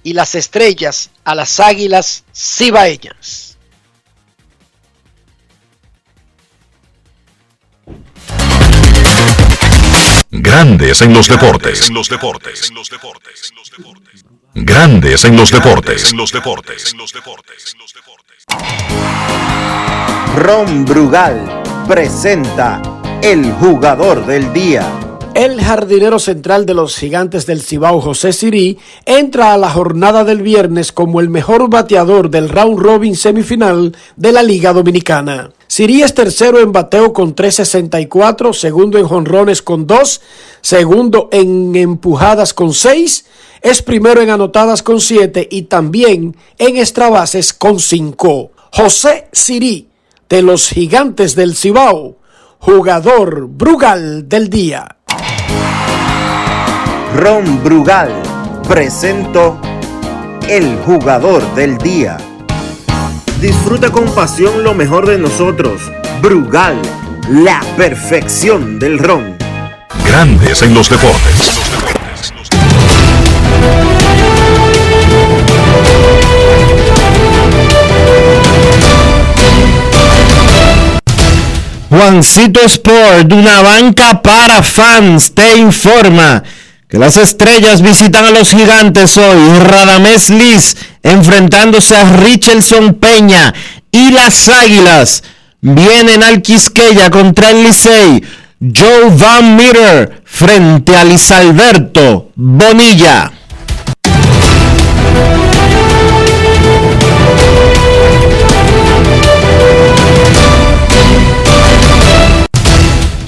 y las estrellas a las águilas cibaeñas. Grandes en los deportes. En los deportes. En los deportes. Grandes en los deportes. En los deportes. En los deportes. Ron Brugal presenta el jugador del día. El jardinero central de los gigantes del Cibao, José Sirí, entra a la jornada del viernes como el mejor bateador del round robin semifinal de la Liga Dominicana. Sirí es tercero en bateo con 3.64, segundo en jonrones con 2, segundo en empujadas con 6, es primero en anotadas con 7 y también en extrabases con 5. José Sirí, de los gigantes del Cibao, jugador Brugal del día. Ron Brugal presento el jugador del día. Disfruta con pasión lo mejor de nosotros. Brugal, la perfección del ron. Grandes en los deportes. Juancito Sport, una banca para fans, te informa que las estrellas visitan a los gigantes hoy. Radamés Liz enfrentándose a Richelson Peña y las águilas vienen al Quisqueya contra el Licey. Joe Van Meter frente a Lisalberto Bonilla.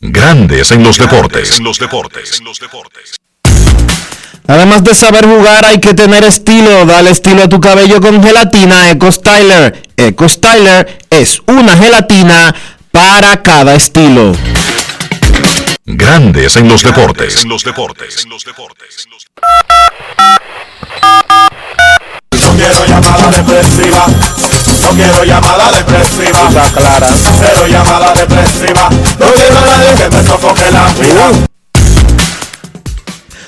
Grandes en los deportes. Además de saber jugar, hay que tener estilo. Dale estilo a tu cabello con gelatina Eco Styler. Eco Styler es una gelatina para cada estilo. Grandes en los deportes. No quiero llamada depresiva. No quiero llamada depresiva. Está clara. Cero llamada depresiva. No quiero a nadie que me sofoque la vida.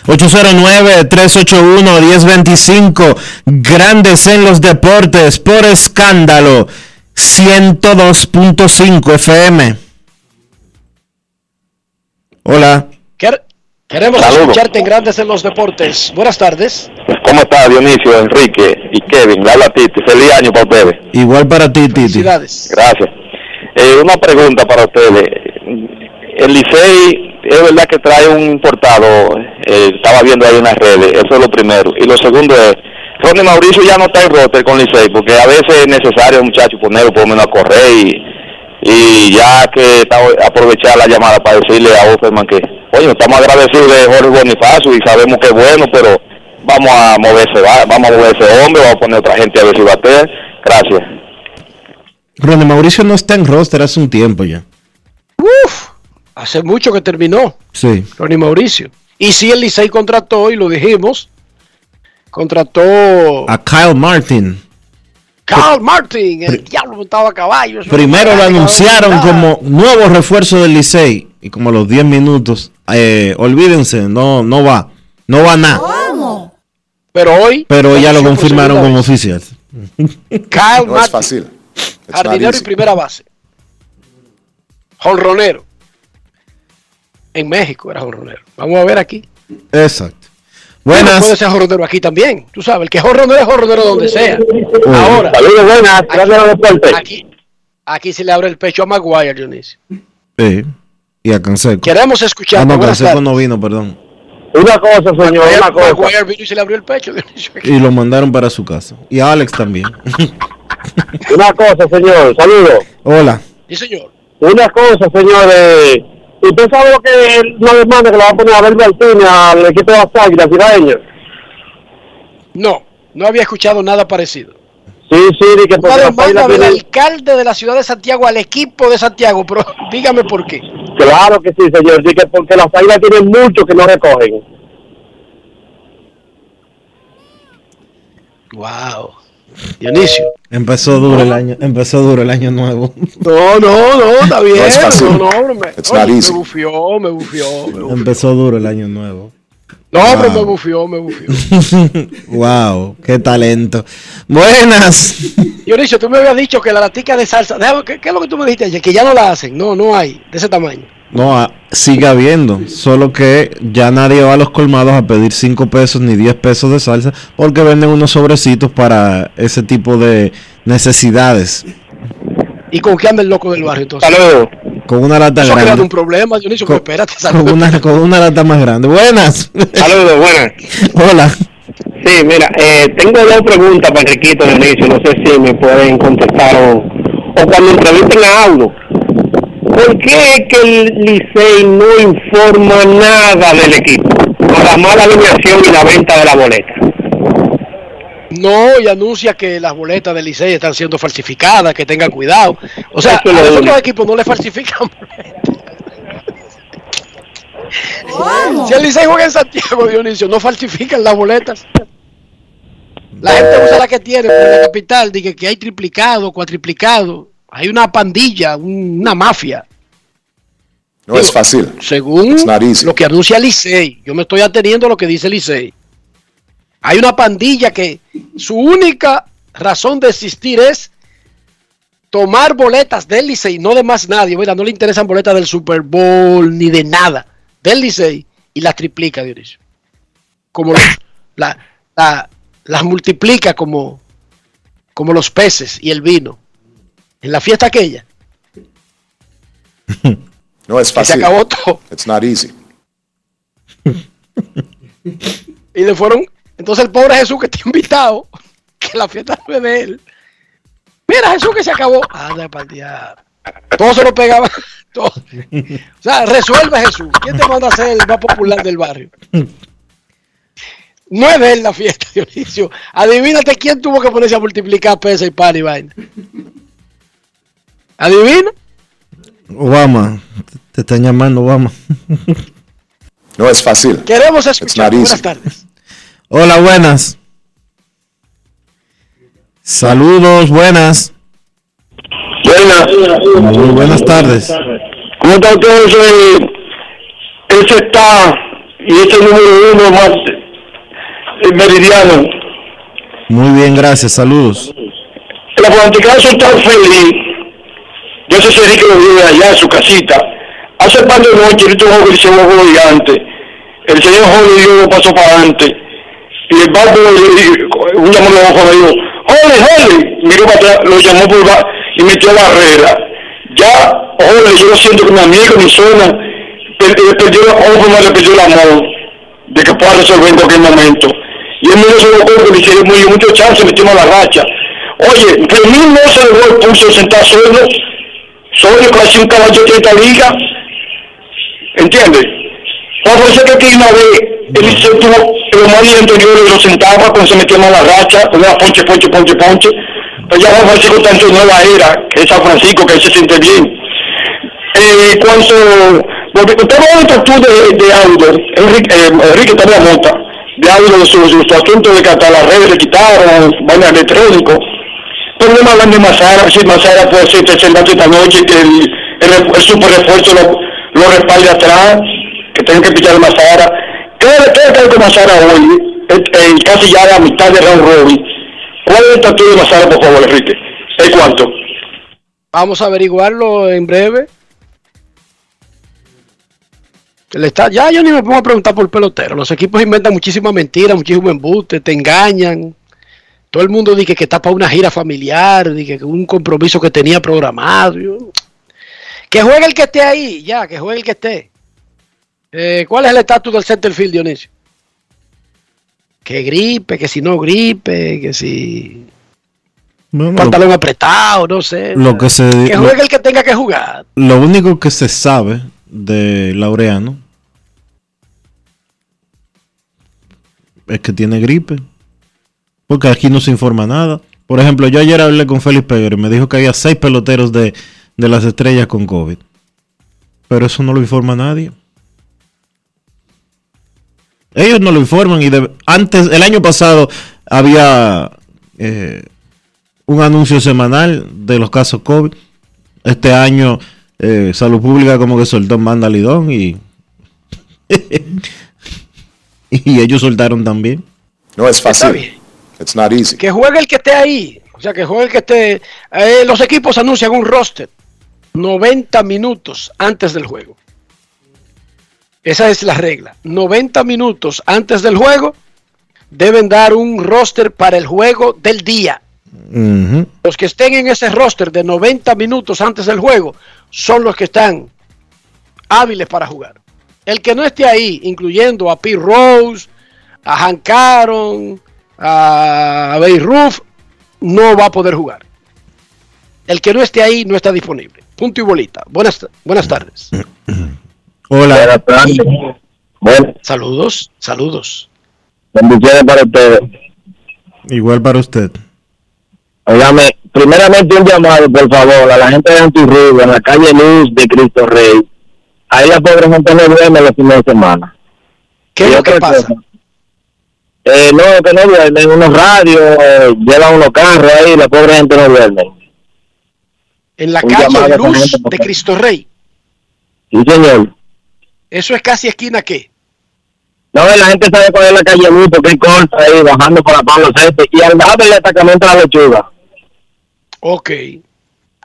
809-381-1025. Grandes en los deportes por escándalo. 102.5 FM. Hola. Quer- Queremos Saludos. escucharte en Grandes en los Deportes. Buenas tardes. ¿Cómo está Dionisio, Enrique y Kevin? Le habla Titi. Feliz año para ustedes. Igual para ti, Titi. Felicidades. Gracias. Eh, una pregunta para ustedes. El Licey, es verdad que trae un importado, eh, estaba viendo ahí en las redes, eso es lo primero. Y lo segundo es, Ronnie Mauricio ya no está en roster con Licey, porque a veces es necesario, muchachos, ponerlo por lo menos a correr y, y ya que está, aprovechar la llamada para decirle a Offerman que, oye, estamos agradecidos de Jorge Bonifacio y sabemos que es bueno, pero vamos a moverse, va- vamos a mover ese hombre, vamos a poner otra gente a ver si batea. Gracias. Ronnie Mauricio no está en roster hace un tiempo ya. Uf, hace mucho que terminó Sí. Ronnie Mauricio. Y si el Licey contrató, y lo dijimos, contrató A Kyle Martin. Carl Martin, el diablo montaba a caballo. Primero no lo anunciaron nada. como nuevo refuerzo del Licey. Y como a los 10 minutos, eh, olvídense, no, no va. No va nada. Pero hoy. Pero ya lo confirmaron como oficial. Kyle No Martin, es fácil. Jardinero y primera base. Jonronero. En México era jonronero. Vamos a ver aquí. Exacto. Bueno, Buenas. puede ser jorronero aquí también. Tú sabes, el que es jorronero es jorronero donde sea. Ahora, Saludos, buenas. Gracias a los deportes. aquí, aquí se le abre el pecho a Maguire, Dionisio. Sí. Y a Canseco. Queremos escuchar. Ah, no, Canseco no vino, perdón. Una cosa, señor, Maguire, una cosa. Maguire vino y se le abrió el pecho. Dionisio. Y lo mandaron para su casa. Y a Alex también. Una cosa, señor. Saludos. Hola. Sí, señor. Una cosa, señor. ¿Usted sabe lo que no demanda que le va a poner a Abel Martínez al equipo de las Águilas Cibaeñas? No, no había escuchado nada parecido. Sí, sí, de que Una demanda del tienen- alcalde de la ciudad de Santiago al equipo de Santiago, pero dígame por qué. Claro que sí, señor. Sí, que porque las Águilas tienen mucho que no recogen. Wow. Dionisio. Empezó duro el año, empezó duro el año nuevo. No, no, no, está bien. No es fácil. No, no, me, oye, bufió, me bufió, me bufió. Empezó duro el año nuevo. No, hombre, Wow. me bufió, me bufió. wow, qué talento. Buenas. Dionisio, tú me habías dicho que la latica de salsa, déjame, ¿qué, qué es lo que tú me dijiste ayer? Que ya no la hacen. No, no hay, de ese tamaño. No, ah, sigue habiendo, solo que ya nadie va a los colmados a pedir 5 pesos ni 10 pesos de salsa porque venden unos sobrecitos para ese tipo de necesidades. ¿Y con qué anda el loco del barrio entonces? Saludos. Con una lata Eso ha creado un grande. problema, Dionisio, Con- pero espérate, Con una, con una lata más grande. Buenas. Saludos, buenas. Hola. Sí, mira, eh, tengo dos preguntas para Enriquito de inicio. No sé si me pueden contestar o, o cuando entrevisten a Audo. ¿Por qué es que el Licey no informa nada del equipo? Con la mala alineación y la venta de la boleta. No, y anuncia que las boletas del Licey están siendo falsificadas, que tengan cuidado. O sea, Eso a los otros equipos no le falsifican boletas. Si el Licey juega en Santiago, Dionisio, no falsifican las boletas. La gente usa la que tiene, pero en la capital dice que hay triplicado, cuatriplicado. Hay una pandilla, un- una mafia. No es fácil. Según lo que anuncia Licey, yo me estoy atendiendo a lo que dice Licey. Hay una pandilla que su única razón de existir es tomar boletas del Licey, no de más nadie, ¿verdad? no le interesan boletas del Super Bowl ni de nada, del Licey, y las triplica, Dionisio. Como los, la, la- las multiplica como, como los peces y el vino. En la fiesta aquella, No es que se fácil. acabó todo. It's not easy. Y le fueron. Entonces el pobre Jesús que está invitado, que la fiesta no es de él. Mira Jesús que se acabó. Anda para diablo. Todos se lo pegaban. Todo. O sea, resuelve Jesús. ¿Quién te manda a ser el más popular del barrio? No es de él la fiesta, Dionisio. Adivínate quién tuvo que ponerse a multiplicar pesa y pan y vaina. ¿Adivina? Obama, te están llamando, Obama. No es fácil. Queremos escuchar. Buenas tardes. Hola, buenas. Saludos, buenas. Buenas. Muy buenas tardes. ¿Cómo está usted? Ese, ese está y ese número uno más eh, meridiano. Muy bien, gracias. Saludos. La fanaticada está feliz. Yo sé si Enrique lo vive allá en su casita. Hace par de noches, yo tuve un juego que gigante. El señor Jorge dio un paso para adelante. Y el barco, un llamado de ojo, le dijo, Jorge, Jorge. Miró para atrás, lo llamó por ba- y metió barrera. Ya, Jorge, yo lo siento que mi amigo, mi zona, per- perdió, ojo, no le perdió el amor de que pueda resolver en cualquier momento. Y él me dio loco que le muy mucho chance, metimos a la racha. Oye, Fermín no se dejó el pulso de sentar solo, solo casi un caballo de esta liga. ¿Entiendes? Cuando dice que aquí una vez él se tuvo los más días anteriores lo sentaba cuando se metíamos a la racha, una ponche, ponche, ponche, ponche. Pues ya Juan Francisco está en su nueva era, que es San Francisco, que él se siente bien. Eh, cuando usted va a de, de Enrique, eh, Enrique también monta, de audio de su, su, su asunto de que hasta las redes le quitaron, vaina electrónico. Pero no me hablan de Mazara, si Mazara puede ser presentante esta noche, que el, el, el super refuerzo lo, lo respalde atrás, que tengan que pichar a Mazara. ¿Qué qué cae con Mazara hoy? Eh, eh, casi ya a la mitad de round robin. ¿Cuál es el de Mazara, por favor, Enrique? ¿Es cuánto? Vamos a averiguarlo en breve. El está, ya yo ni me pongo a preguntar por pelotero. Los equipos inventan muchísimas mentiras, muchísimo embuste, te engañan. Todo el mundo dice que está para una gira familiar, dice que un compromiso que tenía programado. Que juegue el que esté ahí, ya, que juegue el que esté. Eh, ¿Cuál es el estatus del center field, Dionisio? Que gripe, que si no gripe, que si Bueno, pantalón apretado, no sé. lo que se Que lo, juegue el que tenga que jugar. lo único que se sabe de Laureano es que tiene gripe. Porque aquí no se informa nada. Por ejemplo, yo ayer hablé con Félix Peguero y me dijo que había seis peloteros de, de las estrellas con COVID. Pero eso no lo informa nadie. Ellos no lo informan y de- antes, el año pasado había eh, un anuncio semanal de los casos COVID. Este año eh, Salud Pública como que soltó en banda Lidón y, y ellos soltaron también. No es fácil. It's not easy. Que juegue el que esté ahí. O sea, que juegue el que esté. eh, los equipos anuncian un roster 90 minutos antes del juego. Esa es la regla. 90 minutos antes del juego deben dar un roster para el juego del día. Los que estén en ese roster de 90 minutos antes del juego son los que están hábiles para jugar. El que no esté ahí, incluyendo a P. Rose, a Hank Aaron, a Bay Roof, no va a poder jugar. El que no esté ahí no está disponible. Punto y bolita. Buenas, buenas tardes. Hola. Saludos, saludos. Bendiciones para ustedes. Igual para usted. Óigame, primeramente un llamado, por favor, a la gente de Antirrubio, en la calle Luz de Cristo Rey. Ahí la pobre gente no duerme los fines de semana. ¿Qué es lo que pasa? cosa, Eh, no, que no duermen, unos radios, eh, llevan unos carros ahí, la pobre gente no duerme. En la Un calle Luz gente, de. Cristo Rey. Sí, señor. Eso es casi esquina qué? No, la gente sabe cuál es la calle porque hay corta ahí, bajando por la Pablo César, y al lado del destacamento de la lechuga. Ok.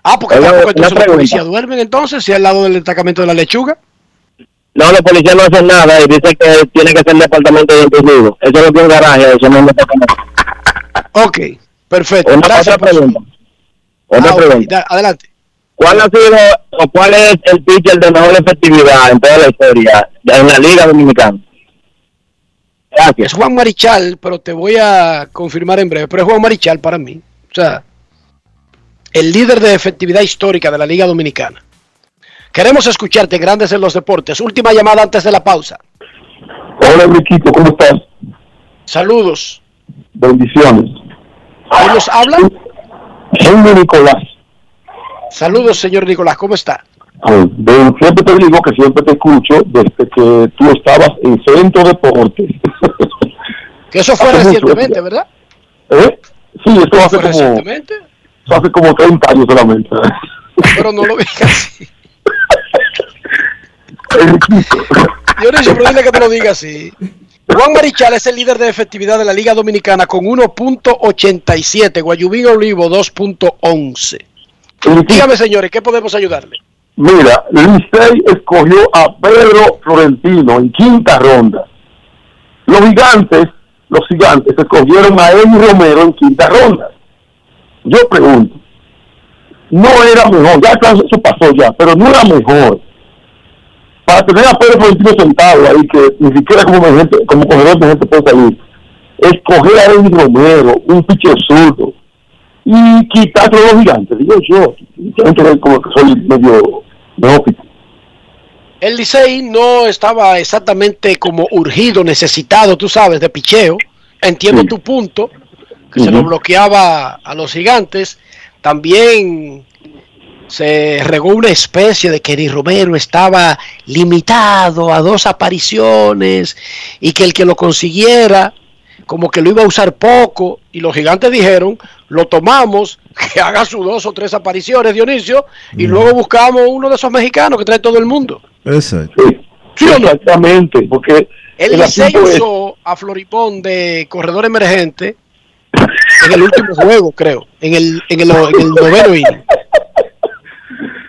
Ah, porque Oiga, tampoco entonces los policías duermen entonces, si al lado del destacamento de la lechuga. No, los policías no hacen nada y dicen que tiene que ser el departamento de identidad. Eso no tiene un garaje, eso no es un departamento. Ok, perfecto. Una, Gracias otra pregunta. Otra Ah, pregunta. da- adelante. ¿Cuál ha sido o cuál es el pitcher de mejor efectividad en toda la historia en la Liga Dominicana? Gracias. Es Juan Marichal, pero te voy a confirmar en breve. Pero es Juan Marichal para mí. O sea, el líder de efectividad histórica de la Liga Dominicana. Queremos escucharte, Grandes en los Deportes. Última llamada antes de la pausa. Hola, Enriquito, ¿cómo estás? Saludos. Bendiciones. ¿Quién nos habla? Henry Nicolás. Saludos, señor Nicolás. ¿Cómo está? De- siempre te digo que siempre te escucho desde que tú estabas en Centro Deportes. Que eso fue Hace recientemente. ¿verdad? ¿Eh? Sí, eso hace ¿Fue como, recientemente? eso hace como 30 años solamente. Pero no lo digas así. Dionisio, pero dile que te lo diga así. Juan Marichal es el líder de efectividad de la Liga Dominicana con 1.87, Guayubín Olivo 2.11. Dígame, señores, ¿qué podemos ayudarle? Mira, Licey escogió a Pedro Florentino en quinta ronda. Los gigantes, los gigantes escogieron a Emi Romero en quinta ronda. Yo pregunto, no era mejor, ya eso pasó ya, pero no era mejor para tener a Pedro Florentino sentado ahí que ni siquiera como gente, como corredor de gente puede salir, escoger a Emi Romero, un pitcher zurdo, y quitarse a los gigantes, digo yo, yo como que soy medio neófito. El Licey no estaba exactamente como urgido, necesitado, tú sabes, de picheo. Entiendo tu punto, que se lo bloqueaba a los gigantes. También se regó una especie de que Eddie Romero estaba limitado a dos apariciones y que el que lo consiguiera como que lo iba a usar poco y los gigantes dijeron lo tomamos que haga sus dos o tres apariciones Dionisio y luego buscamos uno de esos mexicanos que trae todo el mundo Exacto. Sí, exactamente, porque el el Licey asunto es- usó a Floripón de corredor emergente en el último juego creo en el en el, en el noveno inning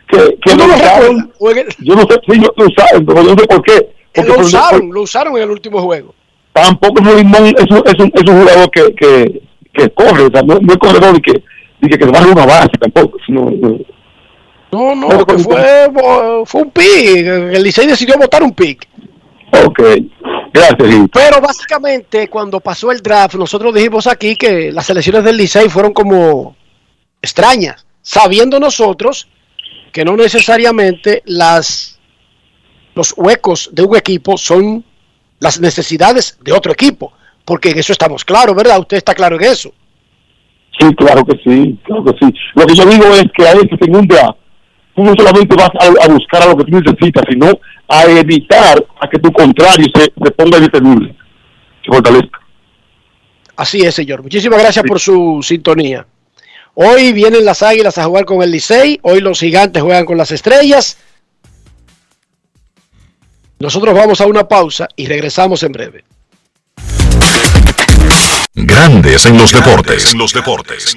que, que ¿Tú no lo lo usaron, recuerdas? O en el- yo no sé si ellos lo usaron, pero yo no sé por qué. Porque lo por- usaron lo usaron en el último juego tampoco Limón es un, es un, es un jugador que, que, que corre, o sea, no, no es corredor y que, y que, que va a una base tampoco, sino, no, no no que fue fue un pick el Licey decidió votar un pick ok, gracias, Gil. Pero básicamente cuando pasó el draft, nosotros dijimos aquí que las selecciones del Licey fueron como extrañas, sabiendo nosotros que no necesariamente las los huecos de un equipo son las necesidades de otro equipo, porque en eso estamos claros, ¿verdad? Usted está claro en eso. Sí, claro que sí, claro que sí. Lo que yo digo es que a veces en un draft, tú no solamente vas a, a buscar a lo que tú necesitas, sino a evitar a que tu contrario se, se ponga detenible, se fortalezca. Así es, señor. Muchísimas gracias por su sintonía. Hoy vienen las Águilas a jugar con el Licey, hoy los Gigantes juegan con las Estrellas. Nosotros vamos a una pausa y regresamos en breve. Grandes en los deportes. En los deportes.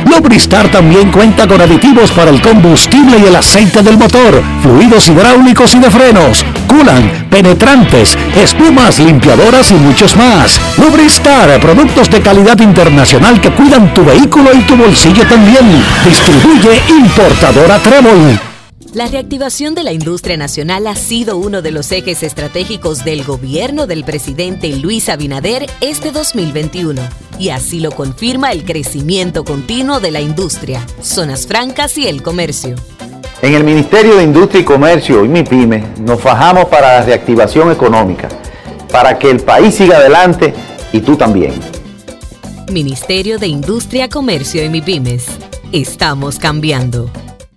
Lubristar también cuenta con aditivos para el combustible y el aceite del motor, fluidos hidráulicos y de frenos, culan, penetrantes, espumas, limpiadoras y muchos más. Lubristar, productos de calidad internacional que cuidan tu vehículo y tu bolsillo también. Distribuye importadora Trébol. La reactivación de la industria nacional ha sido uno de los ejes estratégicos del gobierno del presidente Luis Abinader este 2021. Y así lo confirma el crecimiento continuo de la industria, zonas francas y el comercio. En el Ministerio de Industria y Comercio y MIPYME nos fajamos para la reactivación económica, para que el país siga adelante y tú también. Ministerio de Industria, Comercio y MIPIMES. Estamos cambiando.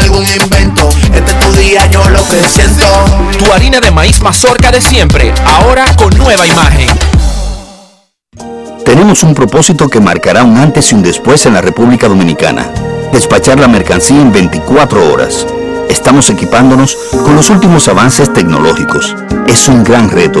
algún invento. Este es tu día, yo lo que siento. Tu harina de maíz mazorca de siempre, ahora con nueva imagen. Tenemos un propósito que marcará un antes y un después en la República Dominicana. Despachar la mercancía en 24 horas. Estamos equipándonos con los últimos avances tecnológicos. Es un gran reto,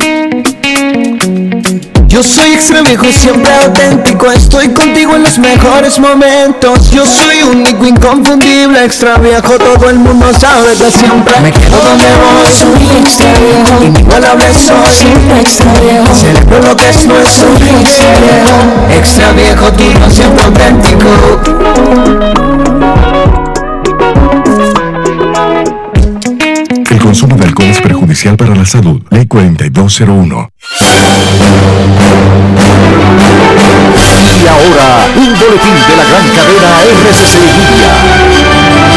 Yo soy extra viejo, siempre auténtico. Estoy contigo en los mejores momentos. Yo soy único, inconfundible, extra viejo. Todo el mundo sabe que siempre me quedo donde voy. Soy extra viejo, inigualable soy. Siempre extra viejo, celebro lo que es nuestro. Soy extra viejo, extra viejo, tú no siempre auténtico. Es perjudicial para la salud. Ley 4201. Y ahora, un boletín de la gran cadena RCC Media.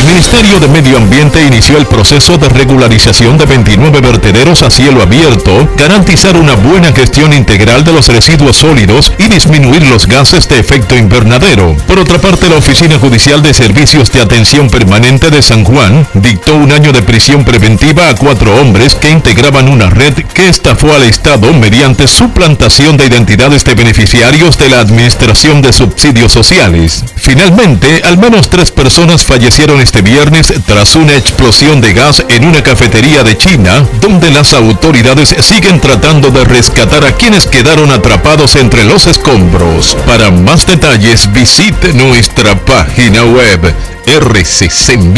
El Ministerio de Medio Ambiente inició el proceso de regularización de 29 vertederos a cielo abierto, garantizar una buena gestión integral de los residuos sólidos y disminuir los gases de efecto invernadero. Por otra parte, la Oficina Judicial de Servicios de Atención Permanente de San Juan dictó un año de prisión preventiva a cuatro hombres que integraban una red que estafó al Estado mediante suplantación de identidades de beneficiarios de la Administración de Subsidios Sociales. Finalmente, al menos tres personas fallecieron este viernes tras una explosión de gas en una cafetería de China, donde las autoridades siguen tratando de rescatar a quienes quedaron atrapados entre los escombros. Para más detalles visite nuestra página web rccmedia.com.do.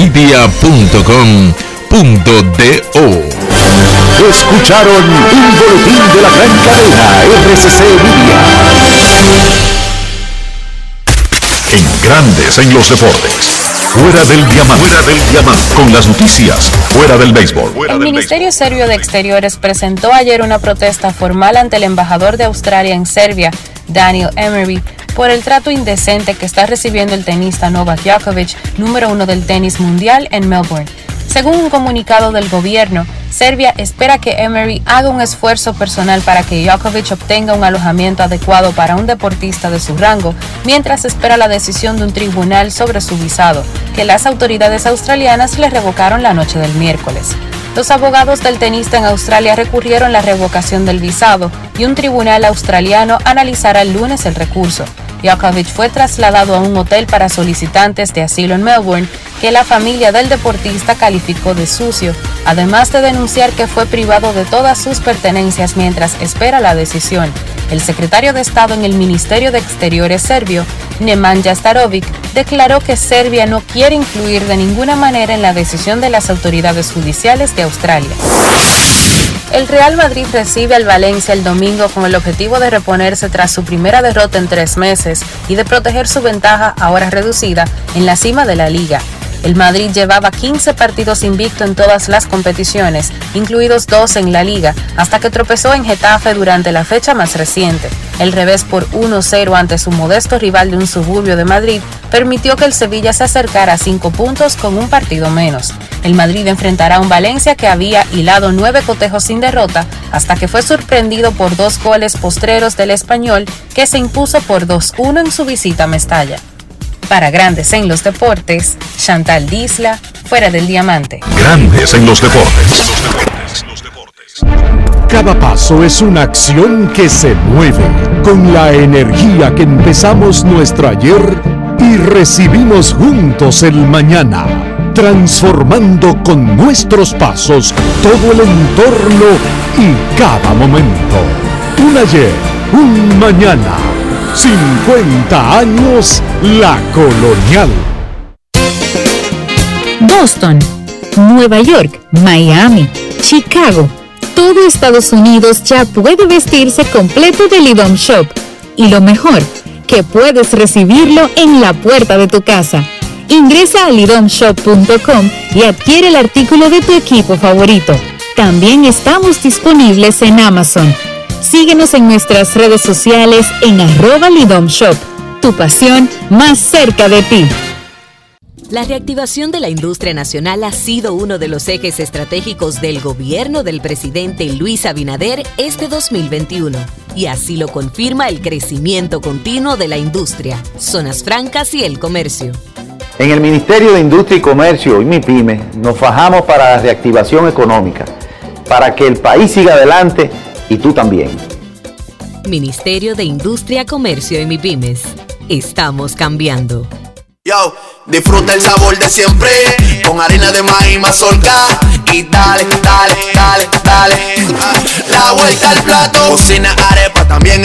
Escucharon un boletín de la gran cadena RCC Media. En Grandes en los Deportes. Fuera del diamante. Fuera del diamante. Con las noticias. Fuera del béisbol. El Ministerio Serbio de Exteriores presentó ayer una protesta formal ante el embajador de Australia en Serbia, Daniel Emery, por el trato indecente que está recibiendo el tenista Novak Djokovic, número uno del tenis mundial en Melbourne. Según un comunicado del gobierno, Serbia espera que Emery haga un esfuerzo personal para que Djokovic obtenga un alojamiento adecuado para un deportista de su rango, mientras espera la decisión de un tribunal sobre su visado, que las autoridades australianas le revocaron la noche del miércoles. Los abogados del tenista en Australia recurrieron la revocación del visado y un tribunal australiano analizará el lunes el recurso. Djokovic fue trasladado a un hotel para solicitantes de asilo en Melbourne que la familia del deportista calificó de sucio, además de denunciar que fue privado de todas sus pertenencias mientras espera la decisión. El secretario de Estado en el Ministerio de Exteriores serbio, Nemanja Starovic, declaró que Serbia no quiere influir de ninguna manera en la decisión de las autoridades judiciales de Australia. El Real Madrid recibe al Valencia el domingo con el objetivo de reponerse tras su primera derrota en tres meses y de proteger su ventaja, ahora reducida, en la cima de la liga. El Madrid llevaba 15 partidos invicto en todas las competiciones, incluidos dos en la liga, hasta que tropezó en Getafe durante la fecha más reciente. El revés por 1-0 ante su modesto rival de un suburbio de Madrid permitió que el Sevilla se acercara a 5 puntos con un partido menos. El Madrid enfrentará a un Valencia que había hilado nueve cotejos sin derrota hasta que fue sorprendido por dos goles postreros del español que se impuso por 2-1 en su visita a Mestalla. Para Grandes en los Deportes, Chantal Disla, fuera del diamante. Grandes en los deportes. Cada paso es una acción que se mueve con la energía que empezamos nuestro ayer y recibimos juntos el mañana, transformando con nuestros pasos todo el entorno y cada momento. Un ayer, un mañana 50 años La Colonial. Boston, Nueva York, Miami, Chicago. Todo Estados Unidos ya puede vestirse completo de Lidom Shop. Y lo mejor, que puedes recibirlo en la puerta de tu casa. Ingresa a lidomshop.com y adquiere el artículo de tu equipo favorito. También estamos disponibles en Amazon. Síguenos en nuestras redes sociales en arroba lidomshop. Tu pasión más cerca de ti. La reactivación de la industria nacional ha sido uno de los ejes estratégicos del gobierno del presidente Luis Abinader este 2021. Y así lo confirma el crecimiento continuo de la industria, zonas francas y el comercio. En el Ministerio de Industria y Comercio y MIPYME nos fajamos para la reactivación económica, para que el país siga adelante y tú también. Ministerio de Industria, Comercio y MIPYMES. Estamos cambiando. Yo, disfruta el sabor de siempre con harina de maíz mazorca y dale, dale, dale, dale. ah, La vuelta al plato, cocina arepa, también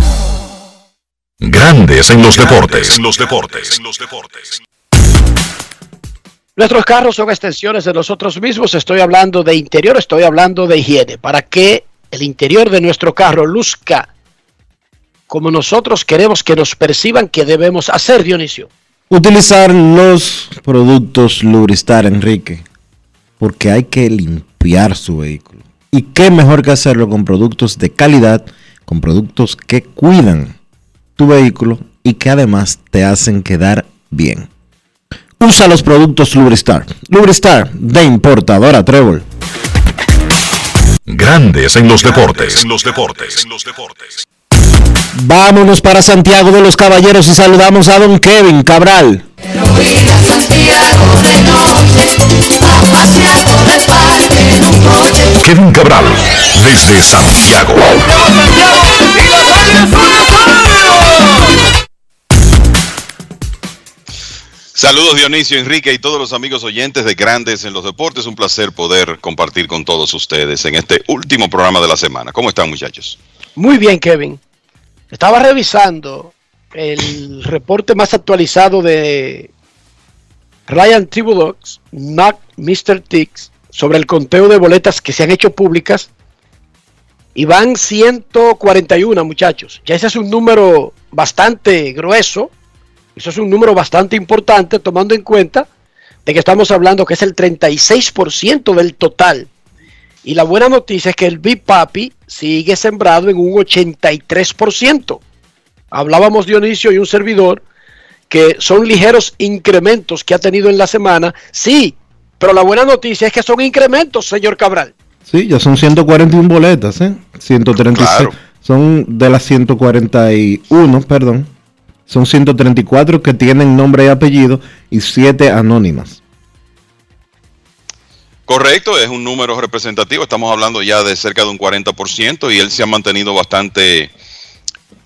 Grandes en los deportes. En los deportes. Nuestros carros son extensiones de nosotros mismos. Estoy hablando de interior, estoy hablando de higiene. Para que el interior de nuestro carro luzca como nosotros queremos que nos perciban que debemos hacer, Dionisio. Utilizar los productos Lubristar, Enrique, porque hay que limpiar su vehículo. Y qué mejor que hacerlo con productos de calidad, con productos que cuidan tu vehículo y que además te hacen quedar bien. Usa los productos Lubristar. Lubristar de importadora Trébol. Grandes en los deportes. En los deportes. Vámonos para Santiago de los Caballeros y saludamos a don Kevin Cabral. Kevin Cabral, desde Santiago. Saludos Dionisio, Enrique y todos los amigos oyentes de Grandes en los Deportes. Un placer poder compartir con todos ustedes en este último programa de la semana. ¿Cómo están muchachos? Muy bien, Kevin. Estaba revisando el reporte más actualizado de Ryan Tribudox, Not Mr. Tix, sobre el conteo de boletas que se han hecho públicas. Y van 141, muchachos. Ya ese es un número bastante grueso. Eso es un número bastante importante, tomando en cuenta de que estamos hablando que es el 36% del total. Y la buena noticia es que el Big Papi sigue sembrado en un 83%. Hablábamos Dionisio y un servidor que son ligeros incrementos que ha tenido en la semana. Sí, pero la buena noticia es que son incrementos, señor Cabral. Sí, ya son 141 boletas, ¿eh? 136. Son de las 141, perdón. Son 134 que tienen nombre y apellido y 7 anónimas. Correcto, es un número representativo. Estamos hablando ya de cerca de un 40% y él se ha mantenido bastante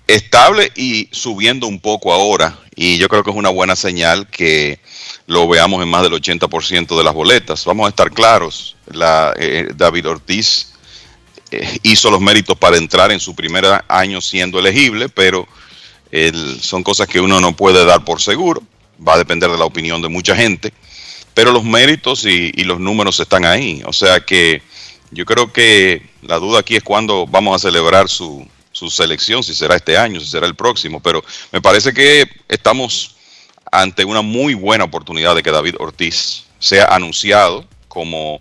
estable y subiendo un poco ahora. Y yo creo que es una buena señal que lo veamos en más del 80% de las boletas. Vamos a estar claros, la, eh, David Ortiz eh, hizo los méritos para entrar en su primer año siendo elegible, pero el- son cosas que uno no puede dar por seguro. Va a depender de la opinión de mucha gente. Pero los méritos y, y los números están ahí. O sea que yo creo que la duda aquí es cuándo vamos a celebrar su, su selección, si será este año, si será el próximo. Pero me parece que estamos ante una muy buena oportunidad de que David Ortiz sea anunciado como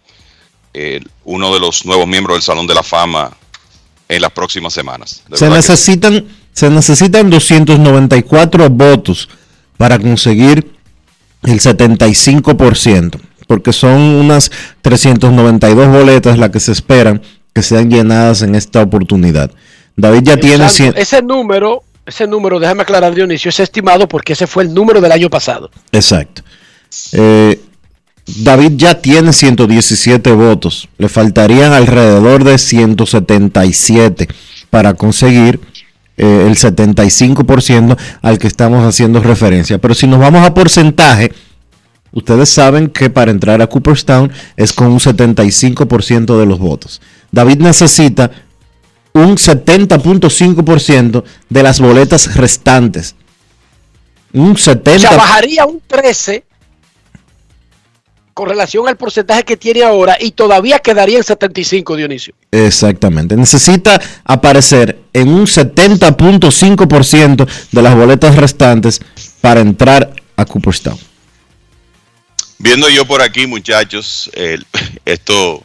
eh, uno de los nuevos miembros del Salón de la Fama en las próximas semanas. De Se necesitan, se necesitan 294 votos para conseguir el 75%, porque son unas 392 boletas las que se esperan que sean llenadas en esta oportunidad. David ya tiene Usando 100 ese número ese número, déjame aclarar Dionisio, es estimado porque ese fue el número del año pasado. Exacto. Eh, David ya tiene 117 votos. Le faltarían alrededor de 177 para conseguir eh, el 75% al que estamos haciendo referencia. Pero si nos vamos a porcentaje, ustedes saben que para entrar a Cooperstown es con un 75% de los votos. David necesita un 70.5% de las boletas restantes. Un 70%. O sea, bajaría un 13 con relación al porcentaje que tiene ahora y todavía quedaría en 75, Dionisio. Exactamente. Necesita aparecer en un 70.5% de las boletas restantes para entrar a Cooperstown. Viendo yo por aquí, muchachos, el- esto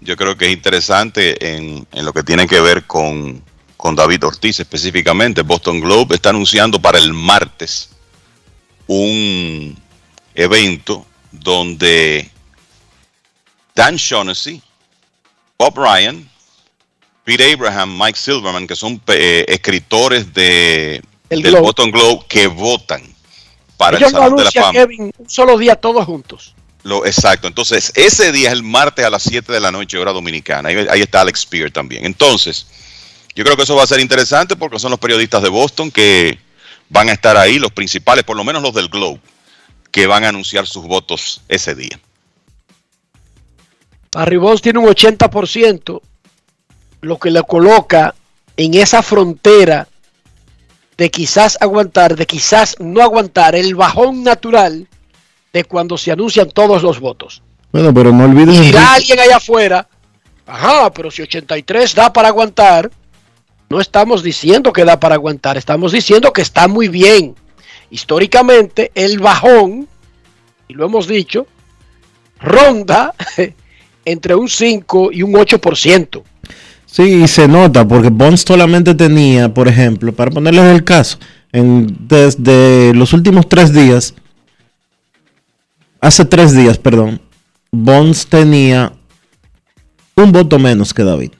yo creo que es interesante en, en lo que tiene que ver con, con David Ortiz específicamente. Boston Globe está anunciando para el martes un evento donde Dan Shaughnessy, Bob Ryan, Pete Abraham, Mike Silverman, que son eh, escritores de, El del Globe. Boston Globe, que votan para Ellos el Salón de la Fama. Kevin, un solo día todos juntos. Lo, exacto. Entonces, ese día es el martes a las 7 de la noche, hora dominicana. Ahí, ahí está Alex Spear también. Entonces, yo creo que eso va a ser interesante porque son los periodistas de Boston que van a estar ahí, los principales, por lo menos los del Globe, que van a anunciar sus votos ese día. Barry Bonds tiene un 80%, lo que le coloca en esa frontera de quizás aguantar, de quizás no aguantar, el bajón natural de cuando se anuncian todos los votos. Bueno, pero no dirá Enrique, alguien allá afuera, ajá, pero si 83 da para aguantar, no estamos diciendo que da para aguantar, estamos diciendo que está muy bien. Históricamente, el bajón, y lo hemos dicho, ronda entre un 5 y un 8%. Sí, y se nota porque Bonds solamente tenía, por ejemplo, para ponerles el caso, en, desde los últimos tres días, hace tres días, perdón, Bonds tenía un voto menos que David.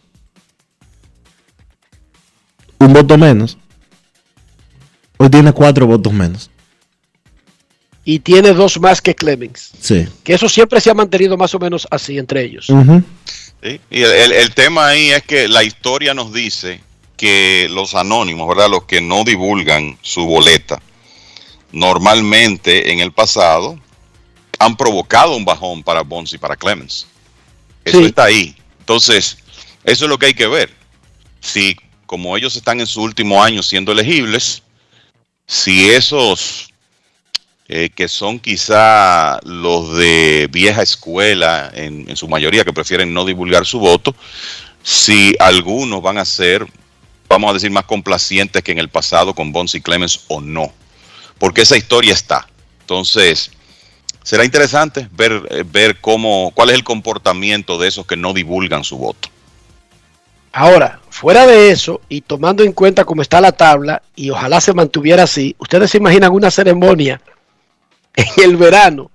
Un voto menos. Hoy tiene cuatro votos menos. Y tiene dos más que Clemens. Sí. Que eso siempre se ha mantenido más o menos así entre ellos. ¿sí? Y el, el- el tema ahí es que la historia nos dice que los anónimos, ¿verdad? Los que no divulgan su boleta, normalmente en el pasado han provocado un bajón para Bonds y para Clemens. Eso Sí. está ahí. Entonces, eso es lo que hay que ver. Si, como ellos están en su último año siendo elegibles, si esos eh, que son quizá los de vieja escuela, en, su mayoría que prefieren no divulgar su voto, si algunos van a ser, vamos a decir, más complacientes que en el pasado con Bonds y Clemens o no, porque esa historia está. Entonces, será interesante ver, eh, ver cómo, cuál es el comportamiento de esos que no divulgan su voto. Ahora, fuera de eso, y tomando en cuenta cómo está la tabla, y ojalá se mantuviera así, ustedes se imaginan una ceremonia en el verano,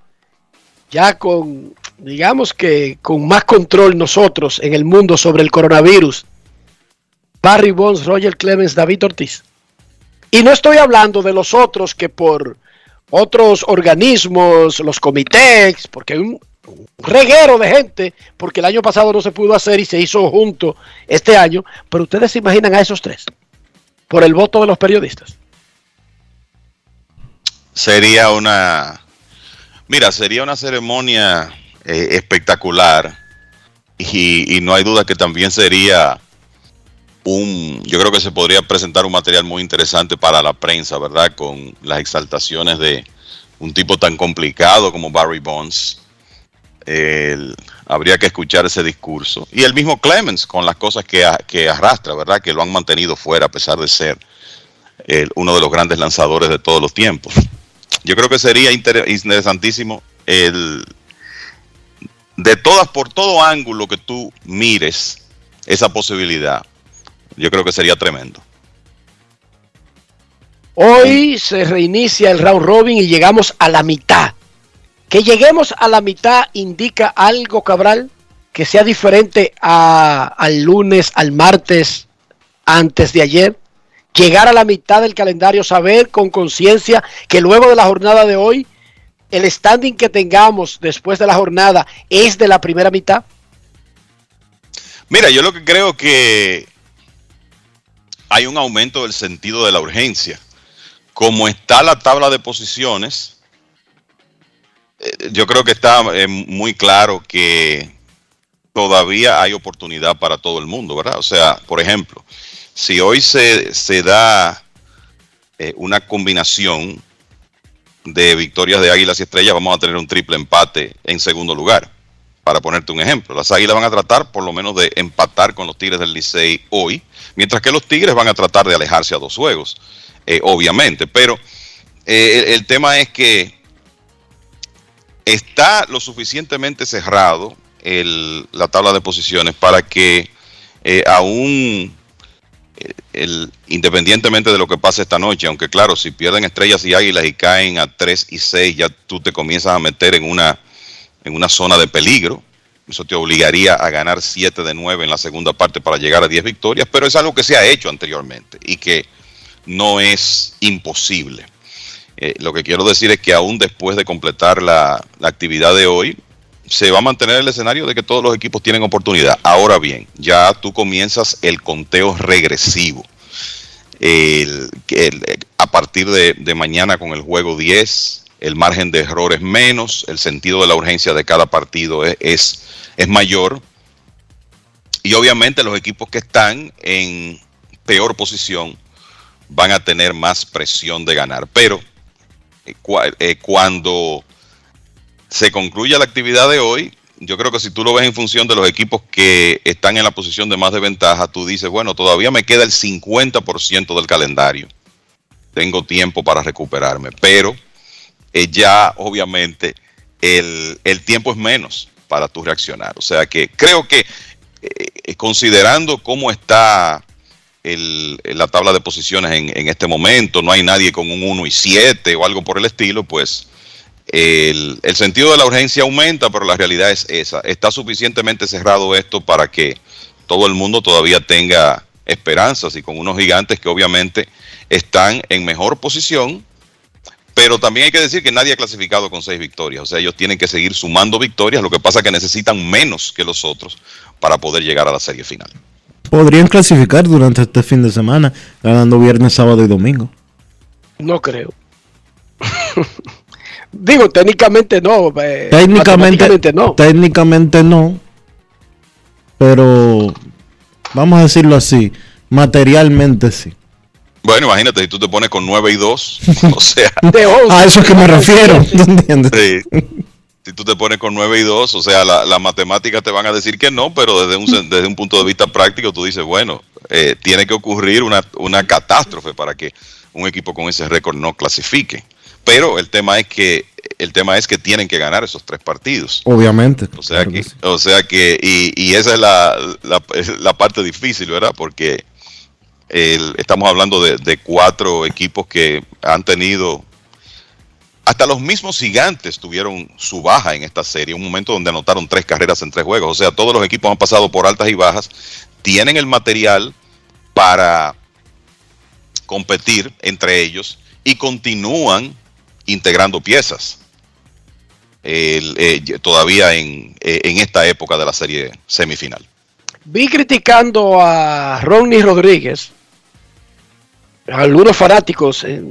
ya con, digamos que con más control nosotros en el mundo sobre el coronavirus. Barry Bonds, Roger Clemens, David Ortiz. Y no estoy hablando de los otros que por otros organismos, los comités, porque un, un reguero de gente, porque el año pasado no se pudo hacer y se hizo junto este año, pero ustedes se imaginan a esos tres, por el voto de los periodistas. Sería una, mira, sería una ceremonia eh, espectacular y, y no hay duda que también sería un, yo creo que se podría presentar un material muy interesante para la prensa, ¿verdad? Con las exaltaciones de un tipo tan complicado como Barry Bonds. Habría que escuchar ese discurso. Y el mismo Clemens con las cosas que, que arrastra, ¿verdad? Que lo han mantenido fuera a pesar de ser uno de los grandes lanzadores de todos los tiempos. Yo creo que sería inter- interesantísimo el de todas por todo ángulo que tú mires esa posibilidad. Yo creo que sería tremendo. Hoy se reinicia el round robin y llegamos a la mitad. Que lleguemos a la mitad indica algo, Cabral, que sea diferente a- al lunes, al martes, antes de ayer. llegar a la mitad del calendario, saber con conciencia que luego de la jornada de hoy, el standing que tengamos después de la jornada es de la primera mitad? Mira, yo lo que creo que hay un aumento del sentido de la urgencia. Como está la tabla de posiciones, yo creo que está eh, muy claro que todavía hay oportunidad para todo el mundo, ¿verdad? O sea, por ejemplo, si hoy se, se da eh, una combinación de victorias de Águilas y Estrellas, vamos a tener un triple empate en segundo lugar. Para ponerte un ejemplo, las Águilas van a tratar por lo menos de empatar con los Tigres del Licey hoy, mientras que los Tigres van a tratar de alejarse a dos juegos, eh, obviamente. Pero eh, el tema es que está lo suficientemente cerrado el- la tabla de posiciones para que eh, aún eh, el, independientemente de lo que pase esta noche, aunque claro, si pierden estrellas y águilas y caen a 3 y 6, ya tú te comienzas a meter en una, en una zona de peligro. Eso te obligaría a ganar 7 de 9 en la segunda parte para llegar a 10 victorias, pero es algo que se ha hecho anteriormente y que no es imposible. Eh, lo que quiero decir es que aún después de completar la, actividad de hoy, se va a mantener el escenario de que todos los equipos tienen oportunidad. Ahora bien, ya tú comienzas el conteo regresivo. A partir de, mañana con el juego 10, el margen de error es menos, el sentido de la urgencia de cada partido es, es mayor. Y obviamente los equipos que están en peor posición van a tener más presión de ganar. Pero eh, eh, cuando se concluya la actividad de hoy, yo creo que si tú lo ves en función de los equipos que están en la posición de más desventaja, tú dices, bueno, todavía me queda el 50% del calendario. Tengo tiempo para recuperarme, pero eh, ya obviamente el, el tiempo es menos para tú reaccionar. O sea que creo que considerando cómo está el- la tabla de posiciones en, en este momento, no hay nadie con un 1 y 7 o algo por el estilo, pues el, el sentido de la urgencia aumenta, pero la realidad es esa. Está suficientemente cerrado esto para que todo el mundo todavía tenga esperanzas y con unos gigantes que obviamente están en mejor posición, pero también hay que decir que nadie ha clasificado con seis victorias, o sea, ellos tienen que seguir sumando victorias, lo que pasa es que necesitan menos que los otros para poder llegar a la serie final. Podrían clasificar durante este fin de semana, ganando viernes, sábado y domingo. No creo. Digo, técnicamente no. eh, Técnicamente, no. técnicamente no, pero vamos a decirlo así, materialmente sí. Bueno, imagínate si tú te pones con 9 y 2, o sea, A eso es que me refiero, ¿tú entiendes? Sí. Si tú te pones con 9 y 2, o sea, la, la matemática te van a decir que no, pero desde un, desde un punto de vista práctico tú dices, bueno, eh, tiene que ocurrir una, una catástrofe para que un equipo con ese récord no clasifique. Pero el tema es que el tema es que tienen que ganar esos tres partidos. Obviamente. O sea que, o sea que, y, y esa es la, la, parte difícil, ¿verdad? Porque el- estamos hablando de, de cuatro equipos que han tenido, hasta los mismos gigantes tuvieron su baja en esta serie, un momento donde anotaron tres carreras en tres juegos. O sea, todos los equipos han pasado por altas y bajas, tienen el material para competir entre ellos y continúan integrando piezas. Eh, todavía en, eh, en esta época de la serie semifinal. Vi criticando a Ronnie Rodríguez. Algunos fanáticos, eh,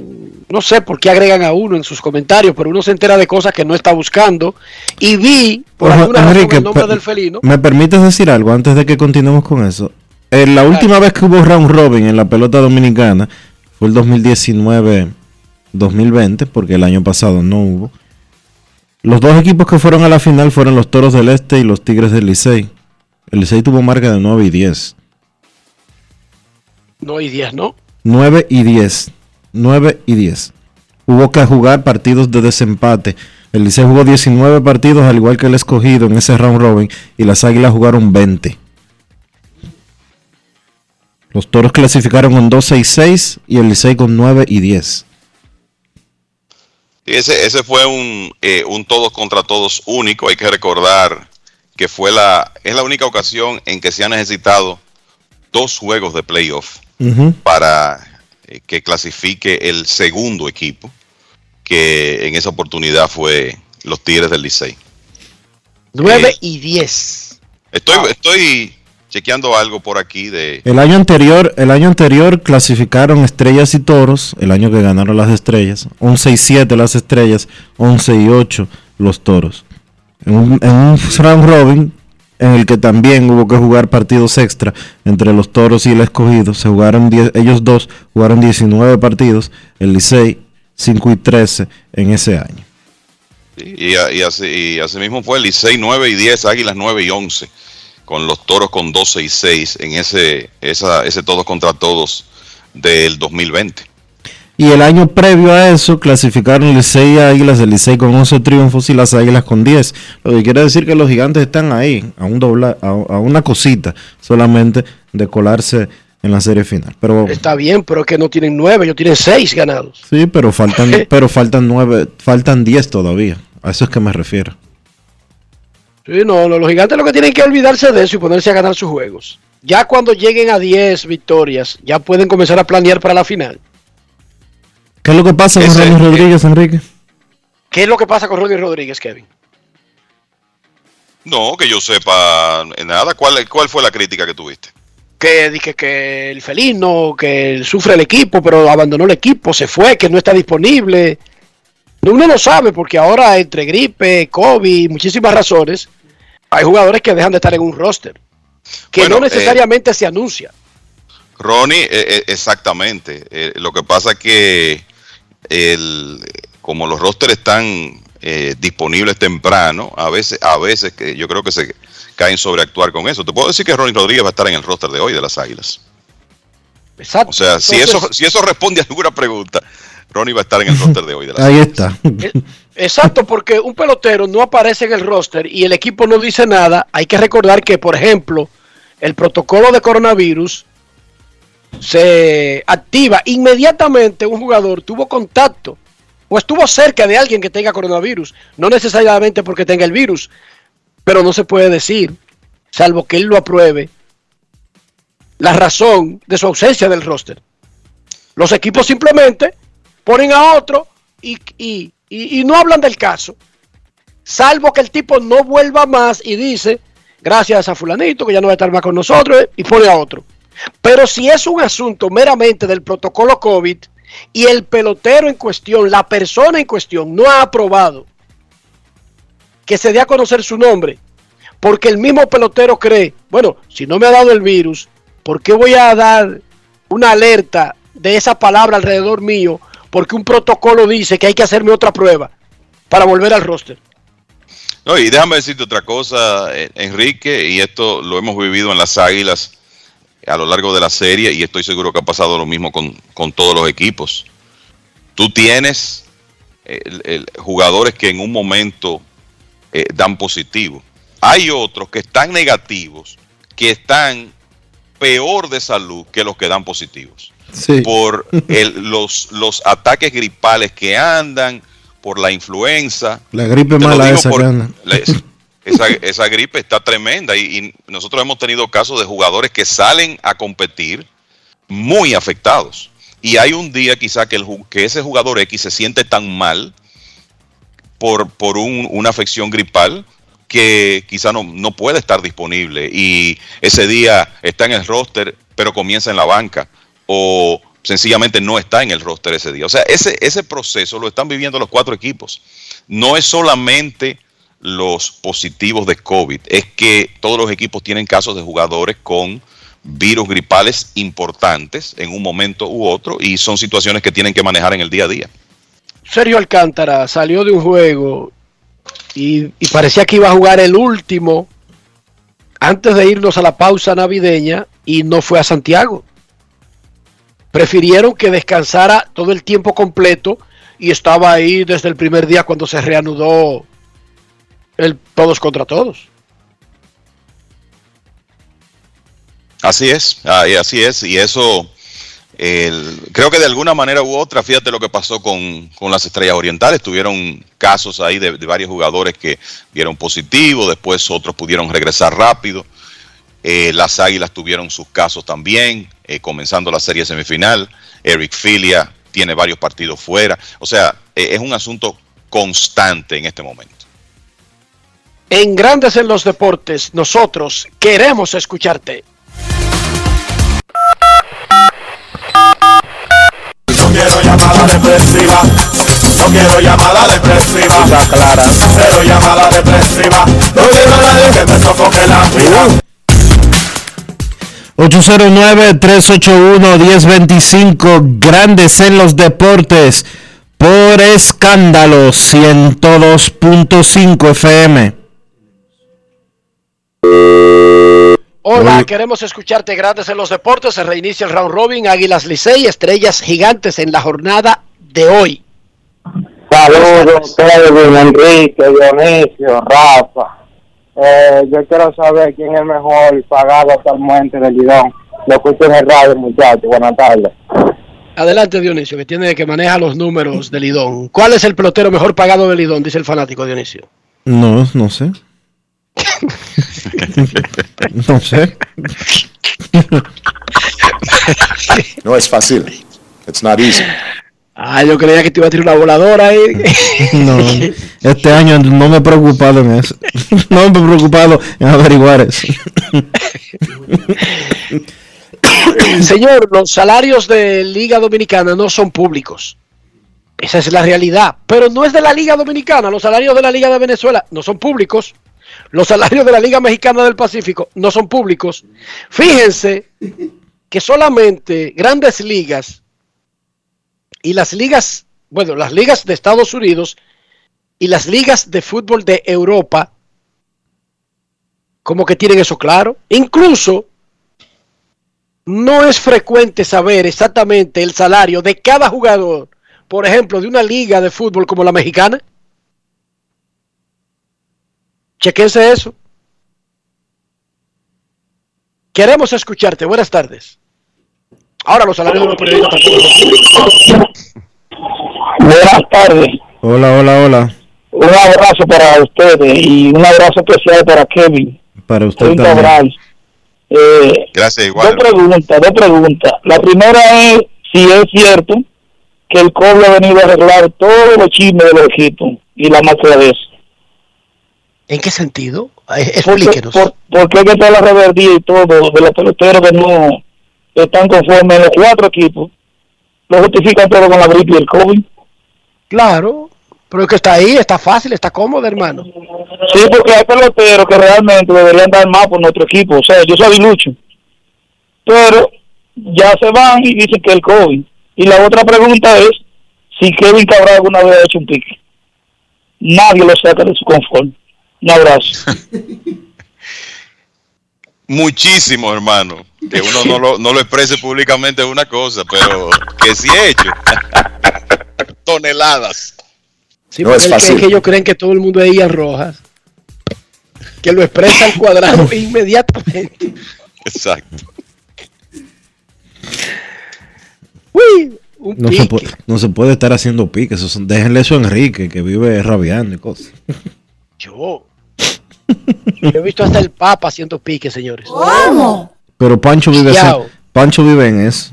no sé por qué agregan a uno en sus comentarios, pero uno se entera de cosas que no está buscando. Y vi, por Ojo, alguna razón, Enrique, el nombre del felino. ¿me permites decir algo antes de que continuemos con eso? Eh, la última vez que hubo round robin en la pelota dominicana fue el 2019-2020, porque el año pasado no hubo. Los dos equipos que fueron a la final fueron los Toros del Este y los Tigres del Licey. El Licey tuvo marca de 9 y 10. No, y 10, ¿no? 9 y 10. 9 y 10. Hubo que jugar partidos de desempate. El Licey jugó 19 partidos, al igual que el escogido en ese round robin, y las Águilas jugaron 20. Los Toros clasificaron con 12 y 6 y el Licey con 9 y 10. Y ese, ese fue un, eh, un todos contra todos único. Hay que recordar que fue la, es la única ocasión en que se han necesitado dos juegos de playoff Ujú. para eh, que clasifique el segundo equipo, que en esa oportunidad fue los Tigres del Licey. 9 Eh, y 10. Estoy, estoy chequeando algo por aquí de... El año anterior, el año anterior clasificaron Estrellas y Toros, el año que ganaron las Estrellas, 11 y 7 las Estrellas, 11 y 8 los Toros. En un, en un round robin en el que también hubo que jugar partidos extra entre los Toros y el Escogido, se jugaron 10 ellos dos jugaron 19 partidos, el Licey 5 y 13 en ese año. Y, y así, y así mismo fue el Licey 9 y 10, Águilas 9 y 11, con los Toros con 12 y 6 en ese, esa, ese todos contra todos del 2020. Y el año previo a eso clasificaron el Licey y Águilas, el Licey con 11 triunfos y las Águilas con 10. Lo que quiere decir que los gigantes están ahí, a, un dobla, a, a una cosita solamente de colarse en la serie final. Pero Está bien, pero es que no tienen 9, ellos tienen 6 ganados. sí, pero faltan, pero faltan nueve, faltan 10 todavía. A eso es que me refiero. Sí, no, no, los gigantes lo que tienen que olvidarse de eso y ponerse a ganar sus juegos. Ya cuando lleguen a 10 victorias, ya pueden comenzar a planear para la final. ¿Qué es lo que pasa con Ronnie Rodríguez, Enrique? ¿Qué es lo que pasa con Ronnie Rodríguez, Kevin? No, que yo sepa nada. ¿Cuál, ¿Cuál fue la crítica que tuviste? Que dije que el felino, que sufre el equipo, pero abandonó el equipo, se fue, que no está disponible. Uno no sabe porque ahora entre gripe, COVID y muchísimas razones, hay jugadores que dejan de estar en un roster, que Bueno, no eh, necesariamente se anuncia. Ronnie, eh, eh, exactamente. Eh, lo que pasa es que el, como los rosters están eh, disponibles temprano, a veces, a veces que yo creo que se caen sobre actuar con eso. Te puedo decir que Ronnie Rodríguez va a estar en el roster de hoy de las Águilas. Exacto. O sea, si eso, si eso responde a alguna pregunta, Ronnie va a estar en el roster de hoy de las Ahí Águilas. está. Exacto, porque un pelotero no aparece en el roster y el equipo no dice nada. Hay que recordar que, por ejemplo, el protocolo de coronavirus se activa inmediatamente. Un jugador tuvo contacto o estuvo cerca de alguien que tenga coronavirus, no necesariamente porque tenga el virus, pero no se puede decir, salvo que él lo apruebe, la razón de su ausencia del roster. Los equipos simplemente ponen a otro y, y- y- no hablan del caso, salvo que el tipo no vuelva más y dice, gracias a fulanito que ya no va a estar más con nosotros, y pone a otro. Pero si es un asunto meramente del protocolo COVID y el pelotero en cuestión, la persona en cuestión, no ha aprobado que se dé a conocer su nombre, porque el mismo pelotero cree, bueno, si no me ha dado el virus, ¿por qué voy a dar una alerta de esa palabra alrededor mío? Porque un protocolo dice que hay que hacerme otra prueba para volver al roster. No, y déjame decirte otra cosa, eh, Enrique, y esto lo hemos vivido en las Águilas a lo largo de la serie, y estoy seguro que ha pasado lo mismo con, con todos los equipos. Tú tienes eh, el- el- jugadores que en un momento eh, dan positivo. Hay otros que están negativos, que están peor de salud que los que dan positivos Sí. por el- los, los ataques gripales que andan, por la influenza. La gripe mala esa por- que anda. la- esa, gripe está tremenda y, nosotros hemos tenido casos de jugadores que salen a competir muy afectados. Y hay un día quizá que, el, que ese jugador X se siente tan mal por, por un- una afección gripal que quizá no, no puede estar disponible y ese día está en el roster pero comienza en la banca o sencillamente no está en el roster ese día. O sea, ese, ese proceso lo están viviendo los cuatro equipos. No es solamente los positivos de COVID, es que todos los equipos tienen casos de jugadores con virus gripales importantes en un momento u otro y son situaciones que tienen que manejar en el día a día. Sergio Alcántara salió de un juego y, y parecía que iba a jugar el último antes de irnos a la pausa navideña y no fue a Santiago. Prefirieron que descansara todo el tiempo completo y estaba ahí desde el primer día cuando se reanudó el todos contra todos. Así es, así es, y eso creo que de alguna manera u otra, fíjate lo que pasó con, con las estrellas orientales, tuvieron casos ahí de, de varios jugadores que dieron positivo, después otros pudieron regresar rápido, Eh, las águilas tuvieron sus casos también, eh, comenzando la serie semifinal. Eric Filia tiene varios partidos fuera. O sea, eh, es un asunto constante en este momento. En Grandes en los Deportes, nosotros queremos escucharte. No quiero llamada depresiva. No quiero llamada depresiva. clara. Cero llamada depresiva. No quiero a nadie que me sofoque la vida. 809-381-1025, Grandes en los Deportes, por escándalo 102.5 FM. Hola, queremos escucharte Grandes en los Deportes. Se reinicia el round robin. Águilas Licey, estrellas gigantes en la jornada de hoy. Saludos, Kevin, Enrique, Dionisio, Rafa. Eh, yo quiero saber quién es el mejor pagado actualmente del Lidón. Lo escucho en el radio, muchachos. Buenas tardes. Adelante, Dionisio, que tiene que maneja los números del Lidón. ¿Cuál es el pelotero mejor pagado del Lidón? Dice el fanático Dionisio. No, no sé. no sé. No es fácil. It's not easy. Ah, yo creía que te iba a tirar una voladora ahí. No, este año no me he preocupado en eso. No me he preocupado en averiguar eso. Señor, los salarios de Liga Dominicana no son públicos. Esa es la realidad. Pero no es de la Liga Dominicana. Los salarios de la Liga de Venezuela no son públicos. Los salarios de la Liga Mexicana del Pacífico no son públicos. Fíjense que solamente grandes ligas y las ligas, bueno, las ligas de Estados Unidos y las ligas de fútbol de Europa, como que tienen eso claro. Incluso no es frecuente saber exactamente el salario de cada jugador, por ejemplo, de una liga de fútbol como la mexicana. Chequense eso. Queremos escucharte. Buenas tardes. Ahora los salarios de los periodistas tampoco. Buenas tardes. Hola, hola, hola. Un abrazo para ustedes y un abrazo especial para Kevin. Para usted Kevin también. Cabral. Eh, Gracias, dos igual. preguntas, dos preguntas. La primera es si es cierto que el cobre ha venido a arreglar todos los chismes de los equipos y la marca de eso. ¿En qué sentido? Eh, Explíquenos. por- porque que toda la reverdía y todo de los peloteros que no están conformes en los cuatro equipos, lo justifican todo con la gripe y el COVID. Claro, pero es que está ahí, está fácil, está cómodo, hermano. Sí, porque hay peloteros que realmente deberían dar más por nuestro equipo. O sea, yo soy Lucho. Pero ya se van y dicen que el COVID. Y la otra pregunta es si Kevin Cabral alguna vez ha hecho un pique. Nadie lo saca de su confort. Un abrazo. Muchísimo, hermano. Que uno no lo, no lo exprese públicamente es una cosa, pero que sí he hecho. Toneladas. Sí, porque es que, es que ellos creen que todo el mundo es Ian Rojas. Que lo expresa al cuadrado inmediatamente. Exacto. Uy, un No se, pique. puede, no se puede estar haciendo piques. Eso son- déjenle eso a Enrique, que vive rabiando y cosas. Yo. Yo he visto hasta el Papa haciendo pique, señores. Pero Pancho vive, así- Pancho vive en eso.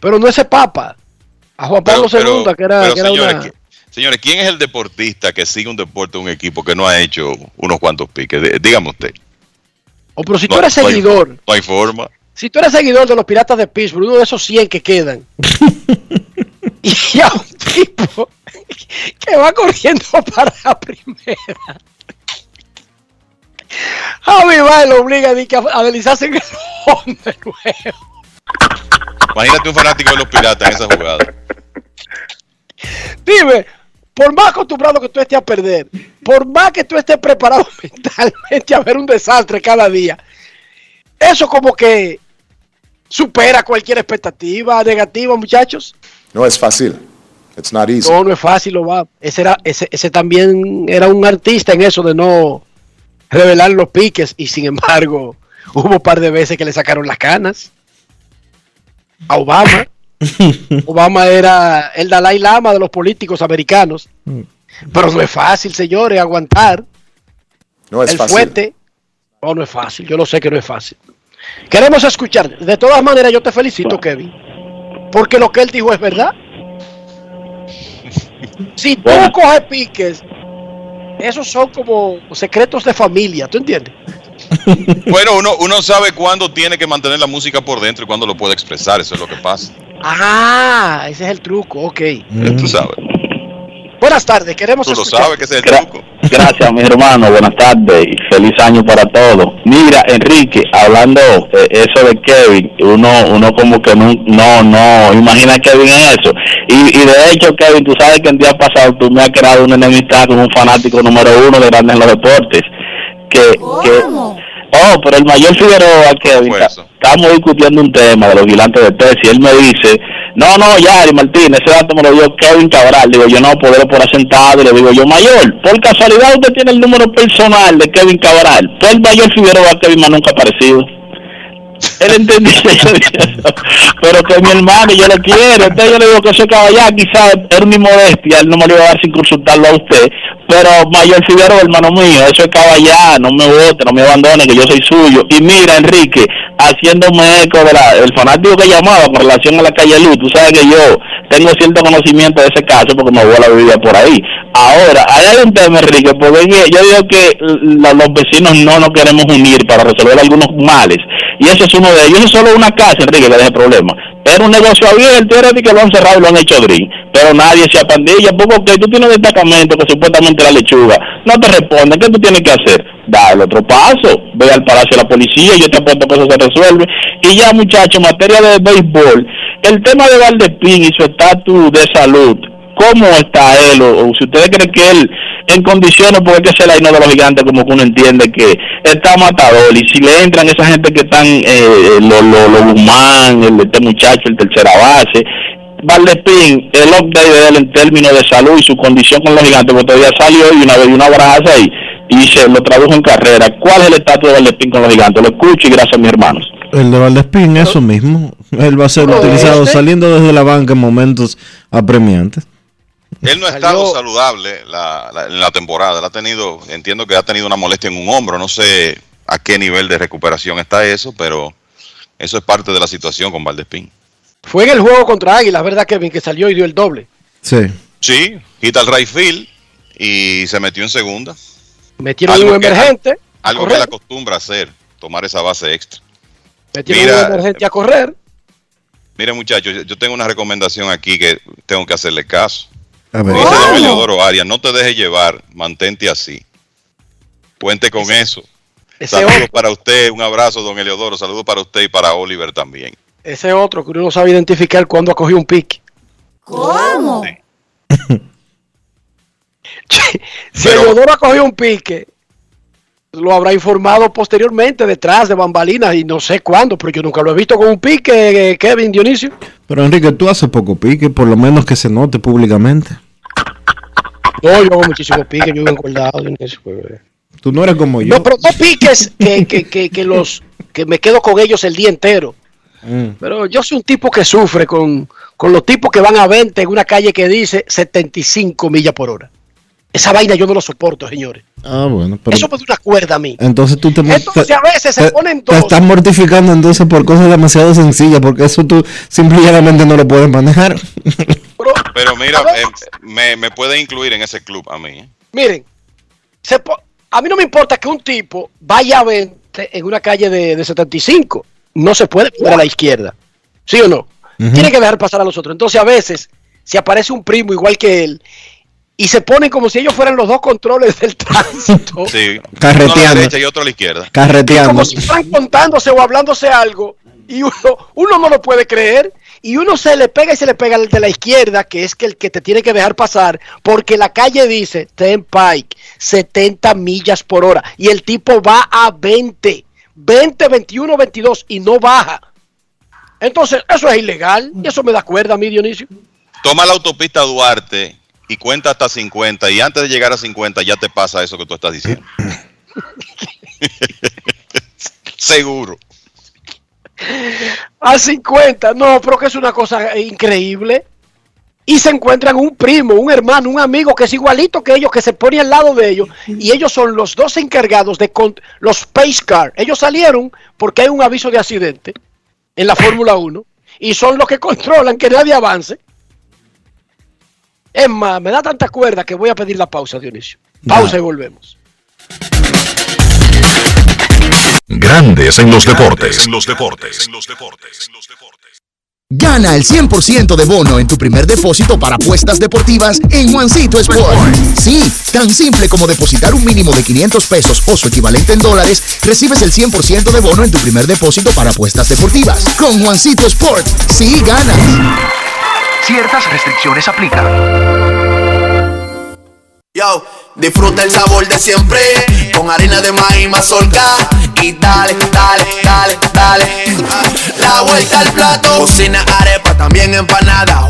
Pero no ese Papa. A Juan Pablo Pero- II, que era, pero, que era señores, una... ¿qui- señores, ¿quién es el deportista que sigue un deporte, un equipo que no ha hecho unos cuantos piques? Dígame usted. O pero si No- tú eres no hay- seguidor, no hay forma. si tú eres seguidor de los Piratas de Pittsburgh, uno de esos 100 que quedan, y a un tipo que va corriendo para la primera, Javi va y lo obliga a, a a deslizarse en el home de nuevo. Imagínate un fanático de los piratas en esa jugada. Dime, por más acostumbrado que tú estés a perder, por más que tú estés preparado mentalmente a ver un desastre cada día, eso como que supera cualquier expectativa negativa, muchachos. No es fácil. It's not easy. No, no es fácil, lo va. Ese, era, ese, ese también era un artista en eso de no revelar los piques y sin embargo hubo un par de veces que le sacaron las canas a Obama. Obama era el Dalai Lama de los políticos americanos. Pero no es fácil, señores, aguantar No es el fácil. fuete. No, no es fácil. Yo lo sé que no es fácil. Queremos escuchar. De todas maneras, yo te felicito, Kevin. Porque lo que él dijo es verdad. Si tú coges piques, esos son como secretos de familia, ¿tú entiendes? Bueno, uno, uno sabe cuándo tiene que mantener la música por dentro y cuándo lo puede expresar, eso es lo que pasa. Ah, ese es el truco, ok. Tú sabes. Buenas tardes, queremos Tú lo escuchar. sabes que es el truco. Gracias, mi hermano. Buenas tardes y feliz año para todos. Mira, Enrique, hablando eh, eso de Kevin, uno uno como que no, no, no imagina a Kevin en eso. Y, y de hecho, Kevin, tú sabes que el día pasado tú me has creado una enemistad con un fanático número uno de Grandes en los Deportes. Que, que, oh, pero el mayor Figueroa, Kevin, ta- estamos discutiendo un tema de los gigantes de Texas y él me dice, no, no, Yari Martínez, ese dato me lo dio Kevin Cabral. Digo, yo no puedo por asentado. Y le digo, yo, mayor, por casualidad usted tiene el número personal de Kevin Cabral. Fue el mayor Figueroa, Kevin más nunca ha aparecido. Él entendía, pero que mi hermano, yo lo quiero. Entonces yo le digo que ese caballá quizás era mi modestia, él no me lo iba a dar sin consultarlo a usted. Pero Mayor Figueroa, hermano mío, eso es caballá, no me vote, no me abandone, que yo soy suyo. Y mira, Enrique, haciéndome eco de la, del fanático que llamaba con relación a la calle Luz, tú sabes que yo tengo cierto conocimiento de ese caso porque mi abuela vivía por ahí. Ahora, ahí hay un tema, Enrique, porque es que yo digo que los vecinos no nos queremos unir para resolver algunos males. Y eso es uno de ellos. Es solo una casa, Enrique, que deje problema. Era un negocio abierto, era que lo han cerrado y lo han hecho green. Pero nadie se apandilla, porque tú tienes destacamento que supuestamente la lechuga. No te responden, ¿qué tú tienes que hacer? Da el otro paso, ve al palacio de la policía, yo te apuesto que eso se resuelve. Y ya, muchachos, en materia de béisbol, el tema de Valdespín y su estatus de salud, ¿cómo está él? O, o si ustedes creen que él, en condiciones, porque es que ser ahí no de los gigantes, como que uno entiende que está matador. Y si le entran esa gente que están, eh, los lo, lo Guzmán, el, este muchacho, el tercera base, Valdespín, el update de él en términos de salud y su condición con los gigantes, porque todavía salió y una vez una braza ahí y se lo tradujo en carrera. ¿Cuál es el estatus de Valdespín con los gigantes? Lo escucho y gracias a mis hermanos. El de Valdespín, eso mismo. Él va a ser utilizado este- saliendo desde la banca en momentos apremiantes. Él no ha estado saludable la, la- en la temporada. Él ha tenido, entiendo que ha tenido una molestia en un hombro. No sé a qué nivel de recuperación está eso, pero eso es parte de la situación con Valdespín. Fue en el juego contra Águilas, ¿verdad, Kevin? Que salió y dio el doble. Sí. Sí, quita el right field y se metió en segunda. Metieron Algo un que- emergente. Algo que él acostumbra hacer, tomar esa base extra. Metieron Mira, un emergente a correr. Mire muchachos, yo- yo tengo una recomendación aquí que tengo que hacerle caso. A Dice don Eleodoro Arias, no te dejes llevar, mantente así. Cuente con eso. ese Saludos otro. para usted, un abrazo, don Eleodoro. Saludos para usted y para Oliver también. Ese otro que uno no sabe identificar cuándo ha cogido un pique. ¿Cómo? Si Eleodoro ha cogido un pique, lo habrá informado posteriormente detrás de bambalinas y no sé cuándo, pero yo nunca lo he visto con un pique, eh, Kevin Dionisio. Pero Enrique, tú haces poco pique, por lo menos que se note públicamente. No, yo hago muchísimos piques, yo vivo engordado. Dionisio, pues, eh. Tú no eres como yo. No, pero no piques que, que, que, que los que me quedo con ellos el día entero. Mm. Pero yo soy un tipo que sufre con, con los tipos que van a 20 en una calle que dice 75 millas por hora. Esa vaina yo no lo soporto, señores. Ah, bueno, pero Eso me da una cuerda a mí. entonces tú te, Entonces te- a veces se te- ponen te estás mortificando entonces por cosas demasiado sencillas, porque eso tú simplemente no lo puedes manejar. Pero mira, eh, me, me puede incluir en ese club a mí. ¿eh? Miren, se po- a mí no me importa que un tipo vaya a 20 en una calle de, de 75. No se puede poner a la izquierda. ¿Sí o no? Tiene que dejar pasar a los otros. Entonces a veces, si aparece un primo igual que él, y se ponen como si ellos fueran los dos controles del tránsito. Sí. Uno a Carreteando. la derecha y otro a la izquierda. Carreteando. como si están contándose o hablándose algo y uno, uno no lo puede creer y uno se le pega y se le pega al de la izquierda que es que el que te tiene que dejar pasar porque la calle dice Ten Pike 70 millas por hora y el tipo va a 20 20, 21, 22 y no baja entonces eso es ilegal y eso me da cuerda a mí Dionisio Toma la autopista Duarte y cuenta hasta 50 y antes de llegar a 50 ya te pasa eso que tú estás diciendo. Seguro. a 50 no pero que es una cosa increíble y se encuentran un primo, un hermano, un amigo que es igualito que ellos, que se pone al lado de ellos, y ellos son los dos encargados de los pace car. Ellos salieron porque hay un aviso de accidente en la Fórmula 1 y son los que controlan que nadie avance. Es más, me da tanta cuerda que voy a pedir la pausa, Dionisio. Pausa y volvemos. Grandes en los deportes. En los deportes. Gana el 100% de bono en tu primer depósito para apuestas deportivas en Juancito Sport. Sí, tan simple como depositar un mínimo de 500 pesos o su equivalente en dólares, recibes el 100% de bono en tu primer depósito para apuestas deportivas. Con Juancito Sport, sí ganas. Ciertas restricciones aplican. Yo, disfruta el sabor de siempre con harina de maíz mazorca y dale, dale, dale, dale. La vuelta al plato, cocina arepa, también empanada.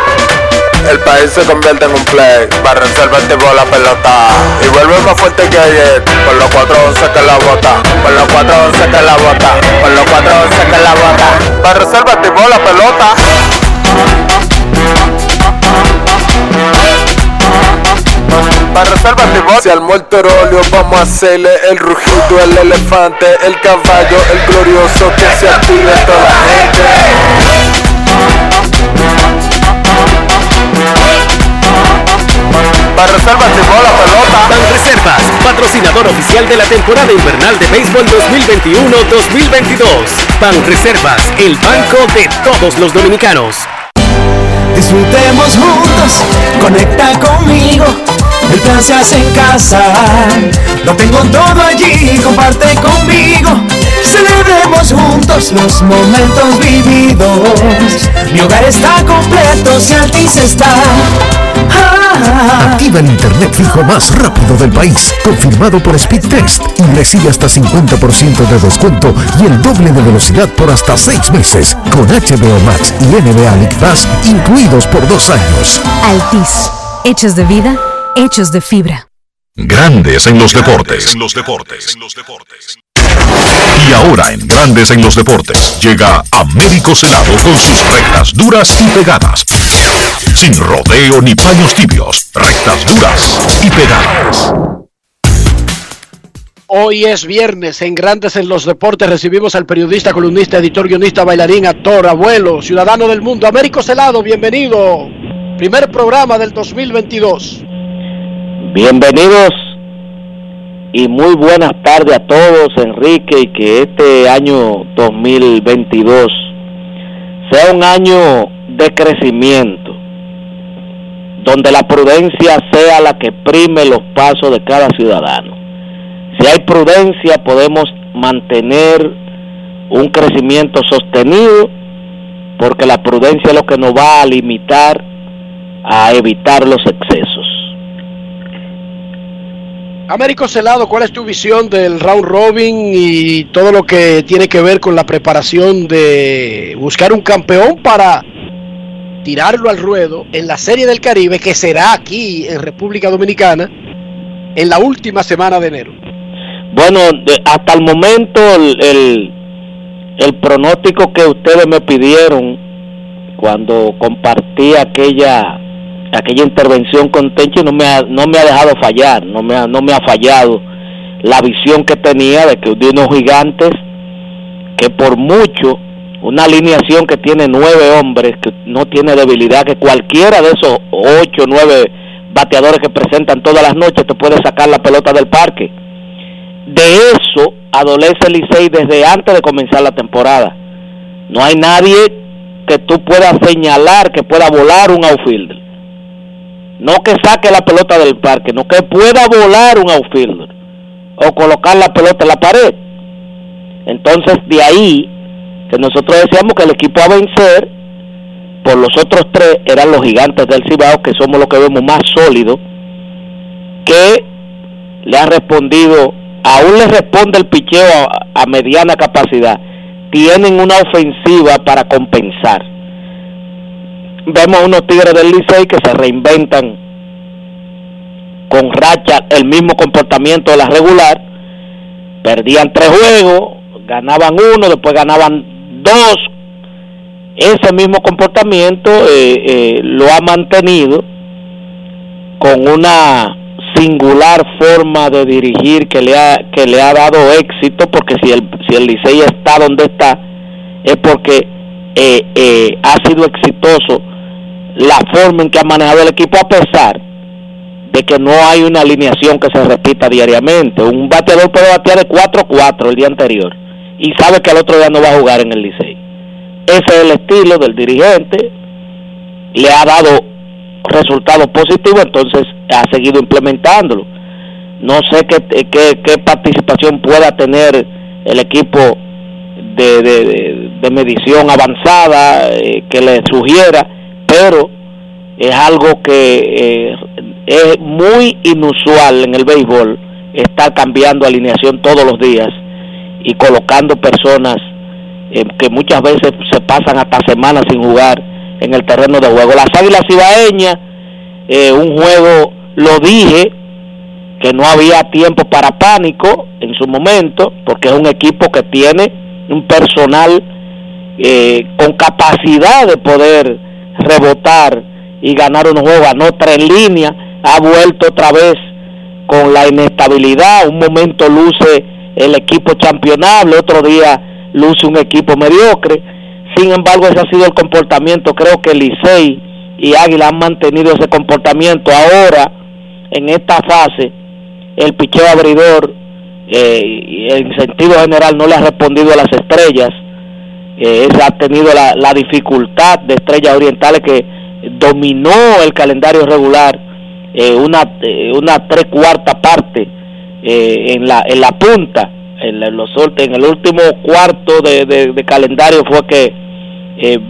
El país se convierte en un play. Para reservarte por la pelota. Y vuelve más fuerte que ayer. Por los 411 que la bota. Por los 411 que la bota. Por los 411 que la bota. Para reservarte la pelota. Para reservarte Si al muerto óleo vamos a hacerle el rugido, el elefante, el caballo, el glorioso que se active toda la gente. Para reservas la pelota. Banreservas, patrocinador oficial de la temporada invernal de béisbol 2021-2022. Banreservas, el banco de todos los dominicanos. Disfrutemos juntos, conecta conmigo. El plan se hace en casa. Lo tengo todo allí, comparte conmigo. Celebremos juntos los momentos vividos. Mi hogar está completo si Altis está. Ah, Activa el internet fijo más rápido del país, confirmado por Speedtest y recibe hasta 50% de descuento y el doble de velocidad por hasta 6 meses con HBO Max y NBA League Pass incluidos por dos años. Altis, hechos de vida, hechos de fibra. Grandes en los deportes. los deportes. Y ahora en Grandes en los deportes llega Américo Celado con sus rectas duras y pegadas. Sin rodeo ni paños tibios, rectas duras y pegadas. Hoy es viernes en Grandes en los Deportes. Recibimos al periodista, columnista, editor, guionista, bailarín, actor, abuelo, ciudadano del mundo. Américo Celado, bienvenido. Primer programa del 2022. Bienvenidos y muy buenas tardes a todos, Enrique, y que este año 2022 sea un año de crecimiento, donde la prudencia sea la que prime los pasos de cada ciudadano. Si hay prudencia, podemos mantener un crecimiento sostenido, porque la prudencia es lo que nos va a limitar a evitar los excesos. Américo Celado, ¿cuál es tu visión del round robin y todo lo que tiene que ver con la preparación de buscar un campeón para tirarlo al ruedo en la Serie del Caribe que será aquí en República Dominicana en la última semana de enero? Bueno, hasta el momento el, el pronóstico que ustedes me pidieron cuando compartí aquella aquella intervención con Tenchi no me ha, no me ha dejado fallar, no me ha, no me ha fallado la visión que tenía de que de unos gigantes que por mucho una alineación que tiene nueve hombres que no tiene debilidad que cualquiera de esos ocho nueve bateadores que presentan todas las noches te puede sacar la pelota del parque de eso adolece Licey desde antes de comenzar la temporada. No hay nadie que tú puedas señalar que pueda volar un outfielder. No que saque la pelota del parque, no que pueda volar un outfielder o colocar la pelota en la pared. Entonces de ahí que nosotros decíamos que el equipo a vencer por los otros tres eran los gigantes del Cibao, que somos los que vemos más sólidos, que le han respondido, aún le responde el picheo a, a mediana capacidad, tienen una ofensiva para compensar. Vemos unos Tigres del Licey que se reinventan con racha el mismo comportamiento de la regular, perdían tres juegos, ganaban uno, después ganaban dos. Ese mismo comportamiento eh, eh, lo ha mantenido con una singular forma de dirigir que le ha que le ha dado éxito porque si el si el Licey está donde está es porque eh, eh, ha sido exitoso la forma en que ha manejado el equipo a pesar de que no hay una alineación que se repita diariamente. Un bateador puede batear de 4-4 el día anterior y sabe que el otro día no va a jugar en el Licey. Ese es el estilo del dirigente. Le ha dado resultados positivos, entonces ha seguido implementándolo. No sé qué, qué, qué participación pueda tener el equipo de, de, de medición avanzada eh, que le sugiera, pero es algo que eh, es muy inusual en el béisbol estar cambiando alineación todos los días y colocando personas eh, que muchas veces se pasan hasta semanas sin jugar en el terreno de juego. Las Águilas Ibaeñas, eh, un juego, lo dije, que no había tiempo para pánico en su momento, porque es un equipo que tiene un personal eh, con capacidad de poder rebotar y ganar un juego, anota en línea, ha vuelto otra vez con la inestabilidad, un momento luce el equipo championable, otro día luce un equipo mediocre, sin embargo, ese ha sido el comportamiento. Creo que Licey y Águila han mantenido ese comportamiento. Ahora, en esta fase, el picheo abridor, eh, en sentido general, no le ha respondido a las estrellas. Eh, ese ha tenido la, la dificultad de estrellas orientales que dominó el calendario regular eh, una, eh, una tres cuarta parte eh, en, la, en la punta. En, los, en el último cuarto de, de, calendario fue que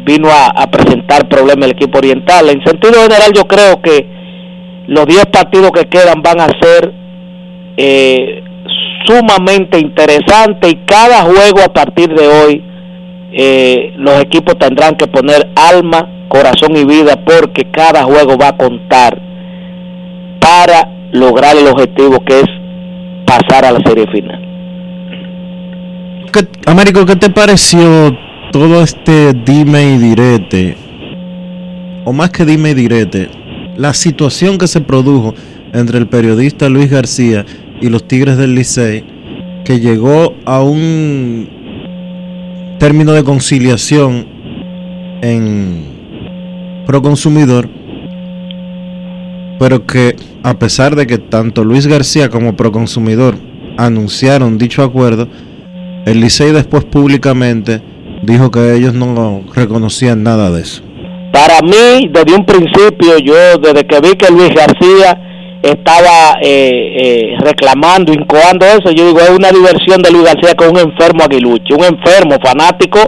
vino a, a, presentar problemas el equipo oriental. En sentido general yo creo que los 10 partidos que quedan van a ser sumamente interesantes y cada juego a partir de hoy eh, los equipos tendrán que poner alma, corazón y vida porque cada juego va a contar para lograr el objetivo que es pasar a la serie final. ¿Qué, Américo, ¿qué te pareció todo este dime y direte, o más que dime y direte, la situación que se produjo entre el periodista Luis García y los Tigres del Licey, que llegó a un término de conciliación en Proconsumidor, pero que a pesar de que tanto Luis García como Proconsumidor anunciaron dicho acuerdo, el Licey después públicamente dijo que ellos no reconocían nada de eso. Para mí, desde un principio, yo desde que vi que Luis García estaba eh, eh, reclamando, incoando eso, yo digo, es una diversión de Luis García con un enfermo aguilucho, un enfermo fanático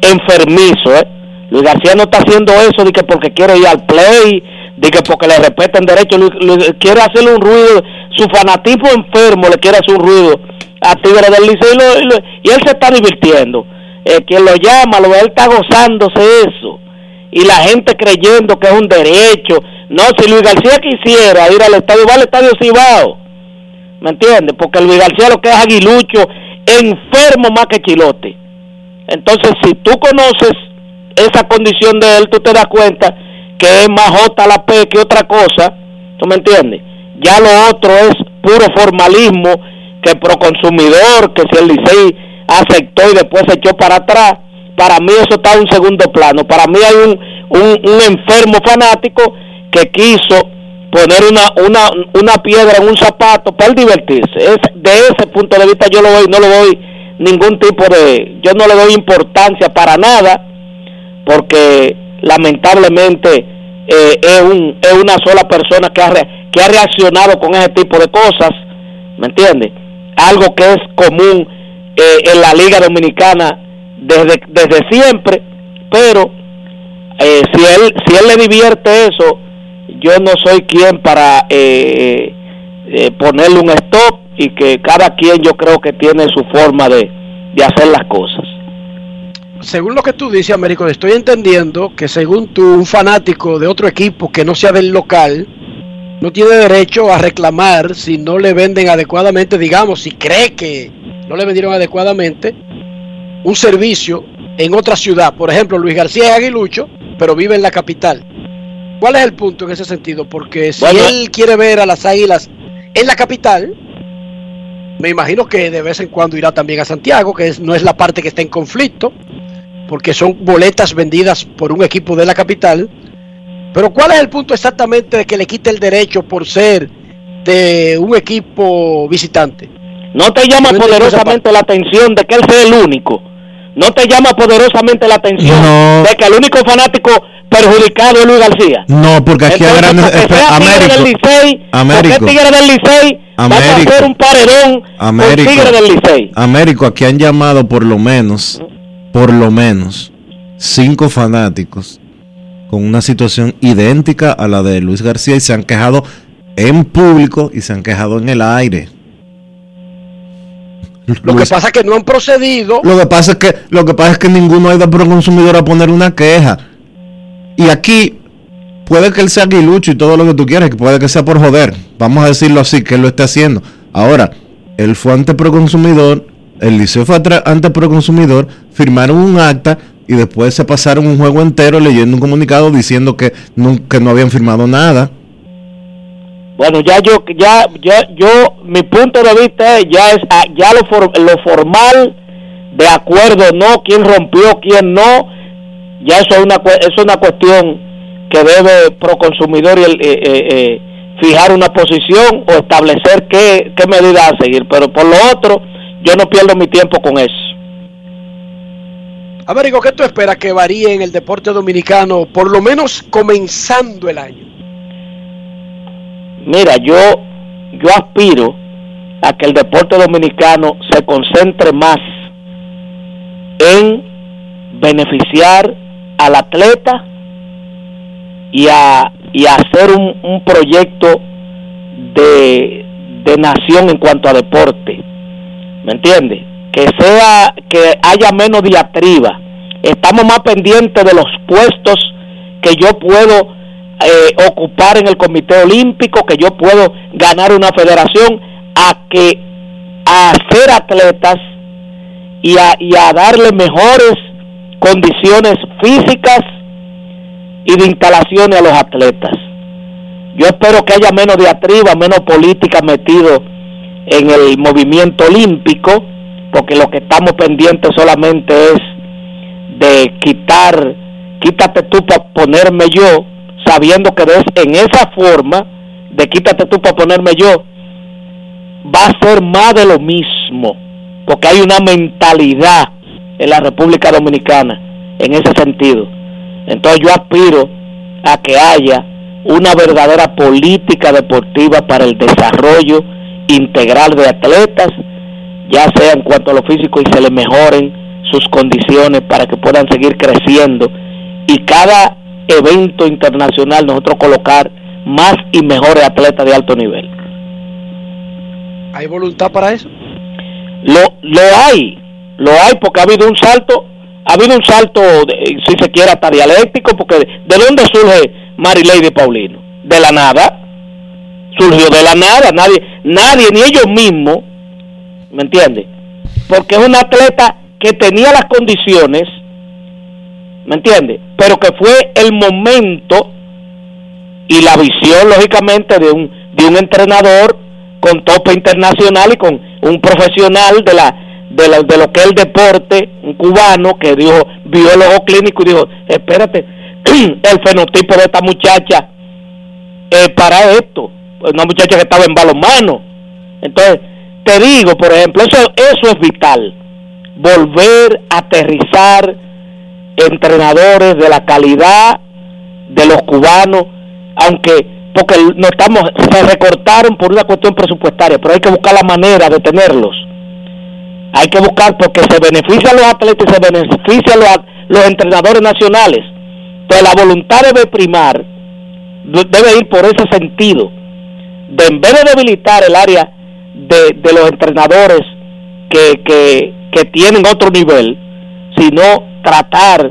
enfermizo. ¿eh? Luis García no está haciendo eso de que porque quiere ir al play, de que porque le respeten derecho, Luis, Luis, quiere hacerle un ruido, su fanatismo enfermo le quiere hacer un ruido a Tigre del Liceo y, lo, y, lo, y él se está divirtiendo eh, quien lo llama, lo él está gozándose eso. Y la gente creyendo que es un derecho. No, si Luis García quisiera ir al estadio, va al estadio Cibao. ¿Me entiendes? Porque Luis García lo que es aguilucho, enfermo más que chilote. Entonces, si tú conoces esa condición de él, tú te das cuenta que es más J la P que otra cosa. ¿Tú me entiendes? Ya lo otro es puro formalismo, que pro consumidor, que si el Licey aceptó y después se echó para atrás. Para mí eso está en un segundo plano. Para mí hay un, un enfermo fanático que quiso poner una, una, una piedra en un zapato para divertirse. Es, de ese punto de vista yo lo voy, no le doy ningún tipo de, yo no le doy importancia para nada, porque lamentablemente eh, es, un, es una sola persona que ha, re, que ha reaccionado con ese tipo de cosas, ¿me entiende? Algo que es común eh, en la Liga Dominicana desde, desde siempre, pero eh, si él si él le divierte eso, yo no soy quien para eh, eh, ponerle un stop y que cada quien yo creo que tiene su forma de, de hacer las cosas. Según lo que tú dices, Américo, estoy entendiendo que según tú, un fanático de otro equipo que no sea del local, no tiene derecho a reclamar si no le venden adecuadamente, digamos, si cree que no le vendieron adecuadamente un servicio en otra ciudad. Por ejemplo, Luis García es aguilucho, pero vive en la capital. ¿Cuál es el punto en ese sentido? Porque si Bueno. él quiere ver a las águilas en la capital, me imagino que de vez en cuando irá también a Santiago, que es- no es la parte que está en conflicto, porque son boletas vendidas por un equipo de la capital. Pero ¿cuál es el punto exactamente de que le quite el derecho por ser de un equipo visitante? No te llama poderosamente la atención de que él sea el único. No te llama poderosamente la atención No. de que el único fanático perjudicado es Luis García. No, porque aquí hay Entonces, grandes... espe- sea Tigre del Américo, Licey, Américo. Tigre del Licey va a Américo. hacer un paredón con Américo, Tigre del Licey. Américo, aquí han llamado por lo menos, por lo menos, cinco fanáticos con una situación idéntica a la de Luis García y se han quejado en público y se han quejado en el aire. Lo que pasa es que no han procedido. Lo que pasa es que lo que pasa es que ninguno ha ido por consumidor a poner una queja. Y aquí puede que él sea aguilucho y todo lo que tú quieras, que puede que sea por joder. Vamos a decirlo así, que él lo esté haciendo. Ahora, él fue ante Proconsumidor, el liceo fue ante Proconsumidor, firmaron un acta y después se pasaron un juego entero leyendo un comunicado diciendo que no, que no habían firmado nada. Bueno, ya yo, ya, ya, yo, mi punto de vista ya es, ah, ya lo, for- lo formal, de acuerdo, no, quién rompió, quién no, ya eso es una, eso es una cuestión que debe Proconsumidor y el, eh, eh, eh, fijar una posición o establecer qué, qué medidas a seguir, pero por lo otro, yo no pierdo mi tiempo con eso. Américo, ¿qué tú esperas que varíe en el deporte dominicano, por lo menos comenzando el año? Mira, yo, yo aspiro a que el deporte dominicano se concentre más en beneficiar al atleta y a, y hacer un, un proyecto de, de nación en cuanto a deporte. ¿Me entiendes? Que sea, que haya menos diatriba. Estamos más pendientes de los puestos que yo puedo eh, ocupar en el Comité Olímpico, que yo puedo ganar una federación, a que a ser atletas y a, y a darle mejores condiciones físicas y de instalaciones a los atletas. Yo espero que haya menos diatriba, menos política metido en el movimiento olímpico, porque lo que estamos pendientes solamente es de quitar, quítate tú para ponerme yo, sabiendo que de- en esa forma de quítate tú para ponerme yo, va a ser más de lo mismo, porque hay una mentalidad en la República Dominicana en ese sentido. Entonces yo aspiro a que haya una verdadera política deportiva para el desarrollo integral de atletas, ya sea en cuanto a lo físico y se le mejoren sus condiciones para que puedan seguir creciendo y cada evento internacional nosotros colocar más y mejores atletas de alto nivel. ¿Hay voluntad para eso? Lo, lo hay, lo hay porque ha habido un salto, ha habido un salto, de- si se quiere, hasta dialéctico, porque ¿de dónde surge Marilady Paulino? De la nada, surgió de la nada, nadie, nadie, ni ellos mismos, ¿me entiendes? Porque es un atleta que tenía las condiciones, ¿me entiendes? Pero que fue el momento y la visión, lógicamente, de un, de un entrenador con tope internacional y con un profesional de la de, la- de lo que es el deporte, un cubano que dijo, ojo clínico y dijo, espérate, el fenotipo de esta muchacha es para esto, una muchacha que estaba en balonmano. Entonces, te digo, por ejemplo, eso, eso es vital, volver a aterrizar entrenadores de la calidad de los cubanos, aunque porque no estamos se recortaron por una cuestión presupuestaria, pero hay que buscar la manera de tenerlos. Hay que buscar porque se benefician los atletas y se benefician los, los entrenadores nacionales Entonces la voluntad debe primar, debe ir por ese sentido, de en vez de debilitar el área de, de los entrenadores que, que, que tienen otro nivel, sino tratar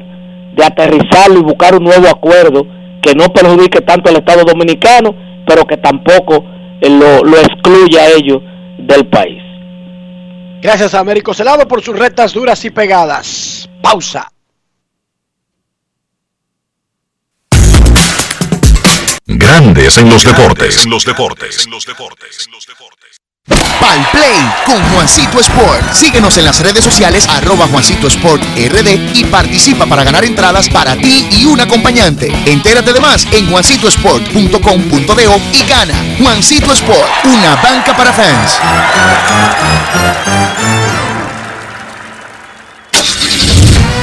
de aterrizarlo y buscar un nuevo acuerdo que no perjudique tanto al Estado Dominicano, pero que tampoco eh, lo, lo excluya a ellos del país. Gracias a Américo Celado por sus retas duras y pegadas. Pausa. Grandes en los deportes. En los deportes. En los deportes. Pal Play con Juancito Sport. Síguenos en las redes sociales arroba Juancito Sport RD y participa para ganar entradas para ti y un acompañante. Entérate de más en juancitosport.com.de y gana. Juancito Sport, una banca para fans.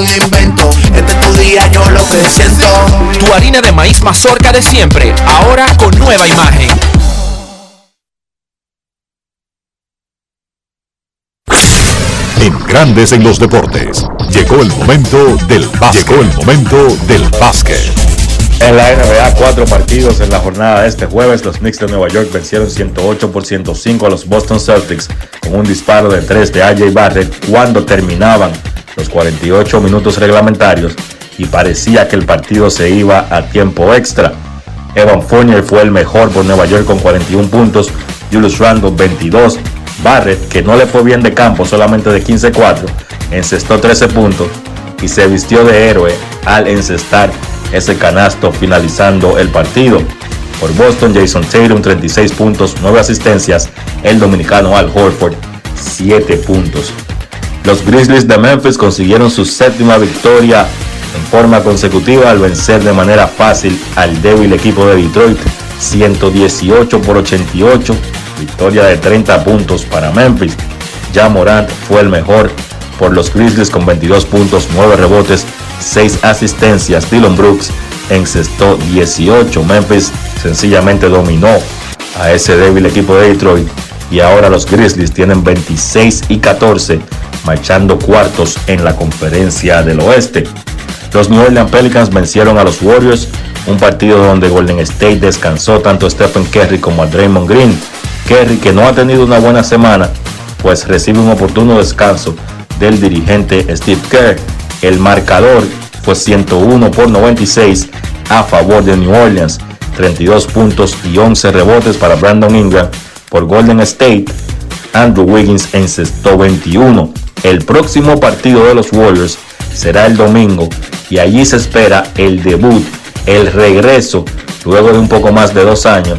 algún invento. Este es tu día, yo lo que siento. Tu harina de maíz mazorca de siempre, ahora con nueva imagen. En Grandes en los deportes. Llegó el momento del básquet. Llegó el momento del básquet. En la NBA, cuatro partidos en la jornada de este jueves. Los Knicks de Nueva York vencieron 108 por 105 a los Boston Celtics con un disparo de 3 de AJ Barrett cuando terminaban los 48 minutos reglamentarios y parecía que el partido se iba a tiempo extra. Evan Fournier fue el mejor por Nueva York con 41 puntos, Julius Randle 22, Barrett, que no le fue bien de campo, solamente de 15-4, encestó 13 puntos y se vistió de héroe al encestar ese canasto finalizando el partido. Por Boston, Jason Tatum 36 puntos, 9 asistencias, el dominicano Al Horford 7 puntos. Los Grizzlies de Memphis consiguieron su séptima victoria en forma consecutiva al vencer de manera fácil al débil equipo de Detroit 118 por 88, victoria de 30 puntos para Memphis. Ya Morant fue el mejor por los Grizzlies con 22 puntos, 9 rebotes, 6 asistencias. Dylan Brooks encestó 18. Memphis sencillamente dominó a ese débil equipo de Detroit y ahora los Grizzlies tienen 26 y 14 marchando cuartos en la conferencia del oeste. Los New Orleans Pelicans vencieron a los Warriors, un partido donde Golden State descansó tanto a Stephen Curry como a Draymond Green. Curry, que no ha tenido una buena semana, pues recibe un oportuno descanso del dirigente Steve Kerr. El marcador fue 101 por 96 a favor de New Orleans, 32 puntos y 11 rebotes para Brandon Ingram por Golden State. Andrew Wiggins encestó 21. El próximo partido de los Warriors será el domingo y allí se espera el debut, el regreso, luego de un poco más de dos años,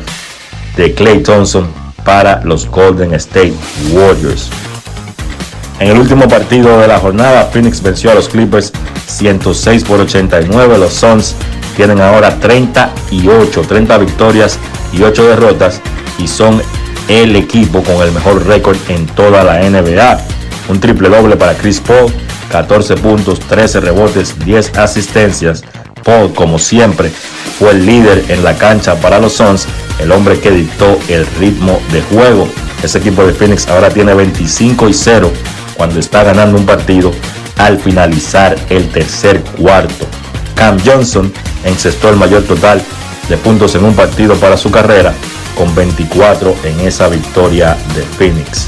de Clay Thompson para los Golden State Warriors. En el último partido de la jornada, Phoenix venció a los Clippers 106 por 89. Los Suns tienen ahora 38, 30 victorias y 8 derrotas y son el equipo con el mejor récord en toda la NBA. Un triple doble para Chris Paul, 14 puntos, 13 rebotes, 10 asistencias. Paul, como siempre, fue el líder en la cancha para los Suns, el hombre que dictó el ritmo de juego. Ese equipo de Phoenix ahora tiene 25 y 0 cuando está ganando un partido al finalizar el tercer cuarto. Cam Johnson encestó el mayor total de puntos en un partido para su carrera, con 24 en esa victoria de Phoenix.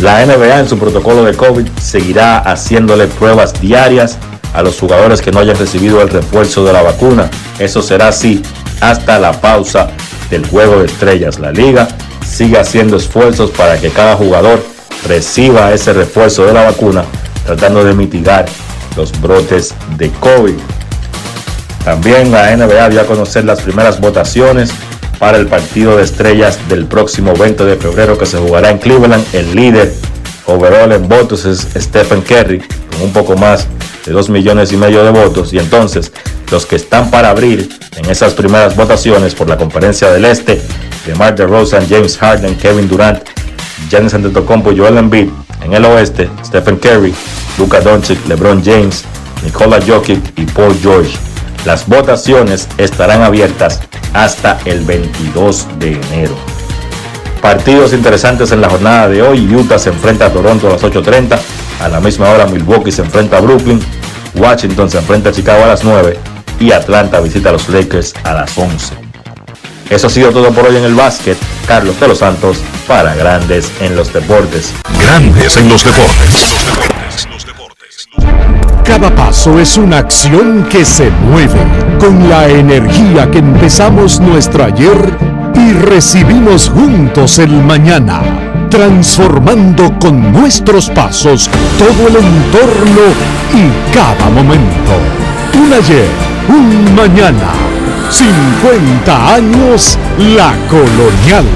La NBA en su protocolo de COVID seguirá haciéndole pruebas diarias a los jugadores que no hayan recibido el refuerzo de la vacuna. Eso será así hasta la pausa del juego de estrellas. La liga sigue haciendo esfuerzos para que cada jugador reciba ese refuerzo de la vacuna, tratando de mitigar los brotes de COVID. También la NBA dio a conocer las primeras votaciones para el partido de estrellas del próximo 20 de febrero que se jugará en Cleveland. El líder overall en votos es Stephen Curry, con un poco más de 2 millones y medio de votos. Y entonces, los que están para abrir en esas primeras votaciones por la conferencia del Este, de Mark DeRozan, James Harden, Kevin Durant, Giannis Antetokounmpo y Joel Embiid. En el Oeste, Stephen Curry, Luka Doncic, LeBron James, Nikola Jokic y Paul George. Las votaciones estarán abiertas hasta el 22 de enero. Partidos interesantes en la jornada de hoy. Utah se enfrenta a Toronto a las 8.30. A la misma hora Milwaukee se enfrenta a Brooklyn. Washington se enfrenta a Chicago a las 9. Y Atlanta visita a los Lakers a las 11. Eso ha sido todo por hoy en el básquet. Carlos de los Santos para Grandes en los Deportes. Grandes en los Deportes. Cada paso es una acción que se mueve con la energía que empezamos nuestro ayer y recibimos juntos el mañana, transformando con nuestros pasos todo el entorno y cada momento. Un ayer, un mañana, 50 años la colonial.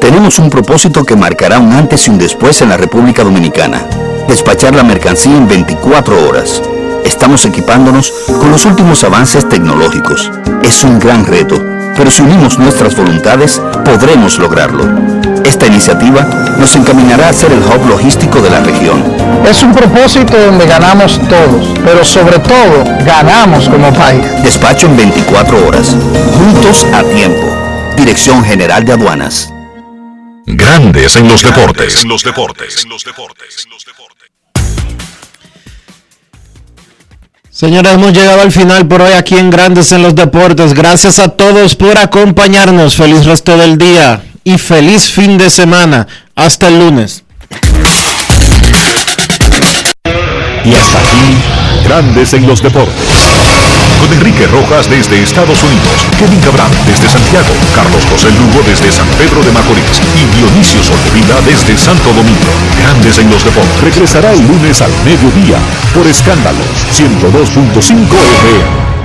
Tenemos un propósito que marcará un antes y un después en la República Dominicana. Despachar la mercancía en 24 horas. Estamos equipándonos con los últimos avances tecnológicos. Es un gran reto, pero si unimos nuestras voluntades, podremos lograrlo. Esta iniciativa nos encaminará a ser el hub logístico de la región. Es un propósito donde ganamos todos, pero sobre todo ganamos como país. Despacho en 24 horas. Juntos a tiempo. Dirección General de Aduanas. Grandes en los deportes. En los deportes. Señores, hemos llegado al final por hoy aquí en Grandes en los Deportes. Gracias a todos por acompañarnos. Feliz resto del día y feliz fin de semana. Hasta el lunes. Y hasta aquí, Grandes en los Deportes. Con Enrique Rojas desde Estados Unidos, Kevin Cabral desde Santiago, Carlos José Lugo desde San Pedro de Macorís y Dionisio Solterida desde Santo Domingo. Grandes en los Deportes. Regresará el lunes al mediodía por Escándalos 102.5 FM.